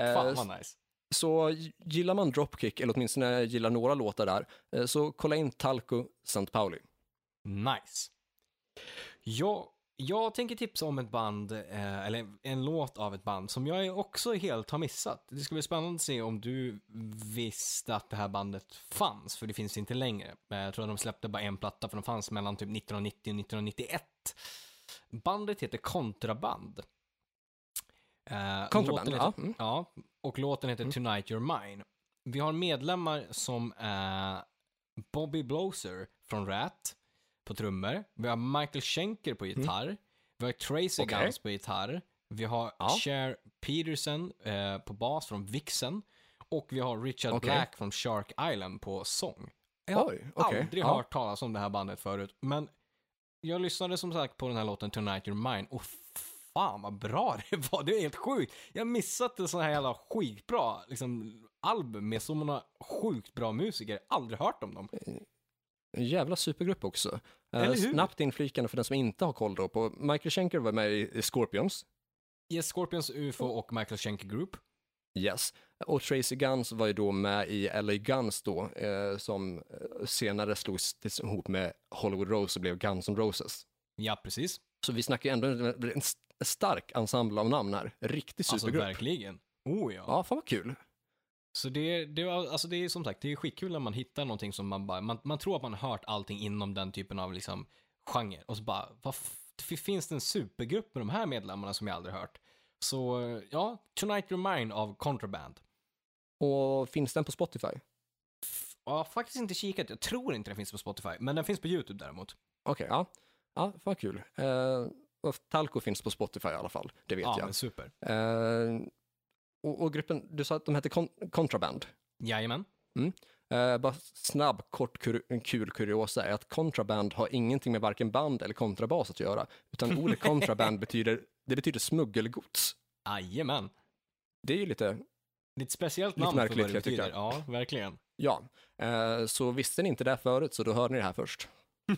Eh, Fan vad nice. Så gillar man Dropkick, eller åtminstone gillar några låtar där, eh, så kolla in Talco St. Pauli. Nice. Jag, jag tänker tipsa om ett band, eh, eller en låt av ett band som jag också helt har missat. Det ska bli spännande att se om du visste att det här bandet fanns, för det finns inte längre. Eh, Jag tror att de släppte bara en platta, för de fanns mellan typ 1990 och 1991. Bandet heter Kontraband. Eh, Kontraband, ja. Mm. Ja, och låten heter Mm. Tonight You're Mine. Vi har medlemmar som är Bobby Blowser från Rat på trummor. Vi har Michael Schenker på gitarr. Vi har Tracy Okej. Guns på gitarr. Vi har Ja. Cher Peterson eh, på bas från Vixen. Och vi har Richard Okej. Black från Shark Island på sång. Jag har Oj, okej. aldrig Ja. hört talas om det här bandet förut, men jag lyssnade som sagt på den här låten Tonight You're Mine och fan vad bra det var. Det är helt sjukt. Jag har missat en sån här jävla skitbra liksom, album med så många sjukt bra musiker. Aldrig hört om dem. En jävla supergrupp också. Eh, Eller hur? snabbt inflikande för den som inte har koll då på, Michael Schenker var med i Scorpions. Yes, Scorpions, UFO och Michael Schenker Group. Yes. Och Tracy Guns var ju då med i LA Guns då, eh, som eh, senare slogs ihop med Hollywood Rose och blev Guns N' Roses. Ja, precis. Så vi snackar ju ändå en stark ensemble av namn här. Riktig Alltså supergrupp. verkligen. Oh ja. ja, fan vad kul. Så det, det, alltså det är som sagt, det är skitkul när man hittar någonting som man bara, man, man tror att man har hört allting inom den typen av liksom genre och så bara, vad finns det en supergrupp med de här medlemmarna som jag aldrig hört? Så ja, Tonight You're Mine av Contraband. Och finns den på Spotify? F- Jag har faktiskt inte kikat, jag tror inte den finns på Spotify, men den finns på YouTube däremot. Okej, ja. Ja, fan kul. Och Talco finns på Spotify i alla fall, det vet Ja, jag. men super. Eh, och, och gruppen, du sa att de hette Con- Contraband. Jajamän. Eh, bara snabb, kort, kur, kul kuriosa är att Contraband har ingenting med varken band eller kontrabas att göra, utan ordet Contraband betyder, det betyder smuggelgods. Jajamän. Det är ju lite, ett speciellt Lite namn för märkligt, vad det jag tycker. betyder. Ja, verkligen. ja. Eh, så visste ni inte det förut, så då hörde ni det här först.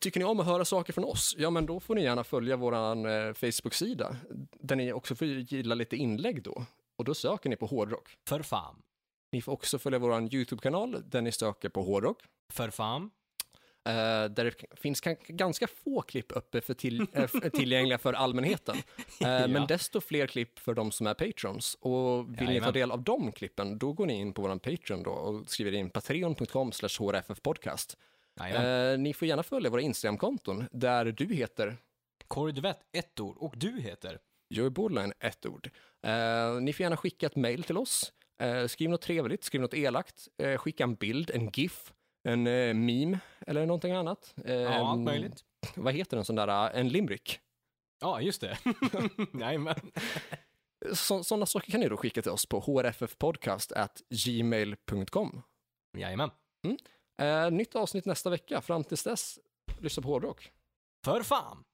Tycker ni om att höra saker från oss? Ja, men då får ni gärna följa vår eh, Facebook-sida, där ni också får gilla lite inlägg då. Och då söker ni på hårdrock. För fan. Ni får också följa vår YouTube-kanal, där ni söker på hårdrock. För fan. Eh, där det finns ganska få klipp uppe för till, eh, tillgängliga för allmänheten. Eh, Men Ja. desto fler klipp för de som är patrons. Och vill ni ta Jajamän. del av de klippen, då går ni in på vår Patreon då och skriver in patreon.com hrffpodcast. Eh, ni får gärna följa våra Instagram-konton, där du heter Corey Duvett, ett ord. Och du heter? Joey Borderline, ett ord. Eh, ni får gärna skicka ett mail till oss. Eh, skriv något trevligt, skriv något elakt, eh, skicka en bild, en GIF, en eh, meme eller någonting annat. Eh, Ja, allt möjligt. Vad heter en sån där, en limerick? Ja, just det. Jajamän. Sådana saker kan ni då skicka till oss på hrffpodcast@gmail.com. Jajamän. Eh, nytt avsnitt nästa vecka. Fram tills dess, lyssna på hårdrock. För fan!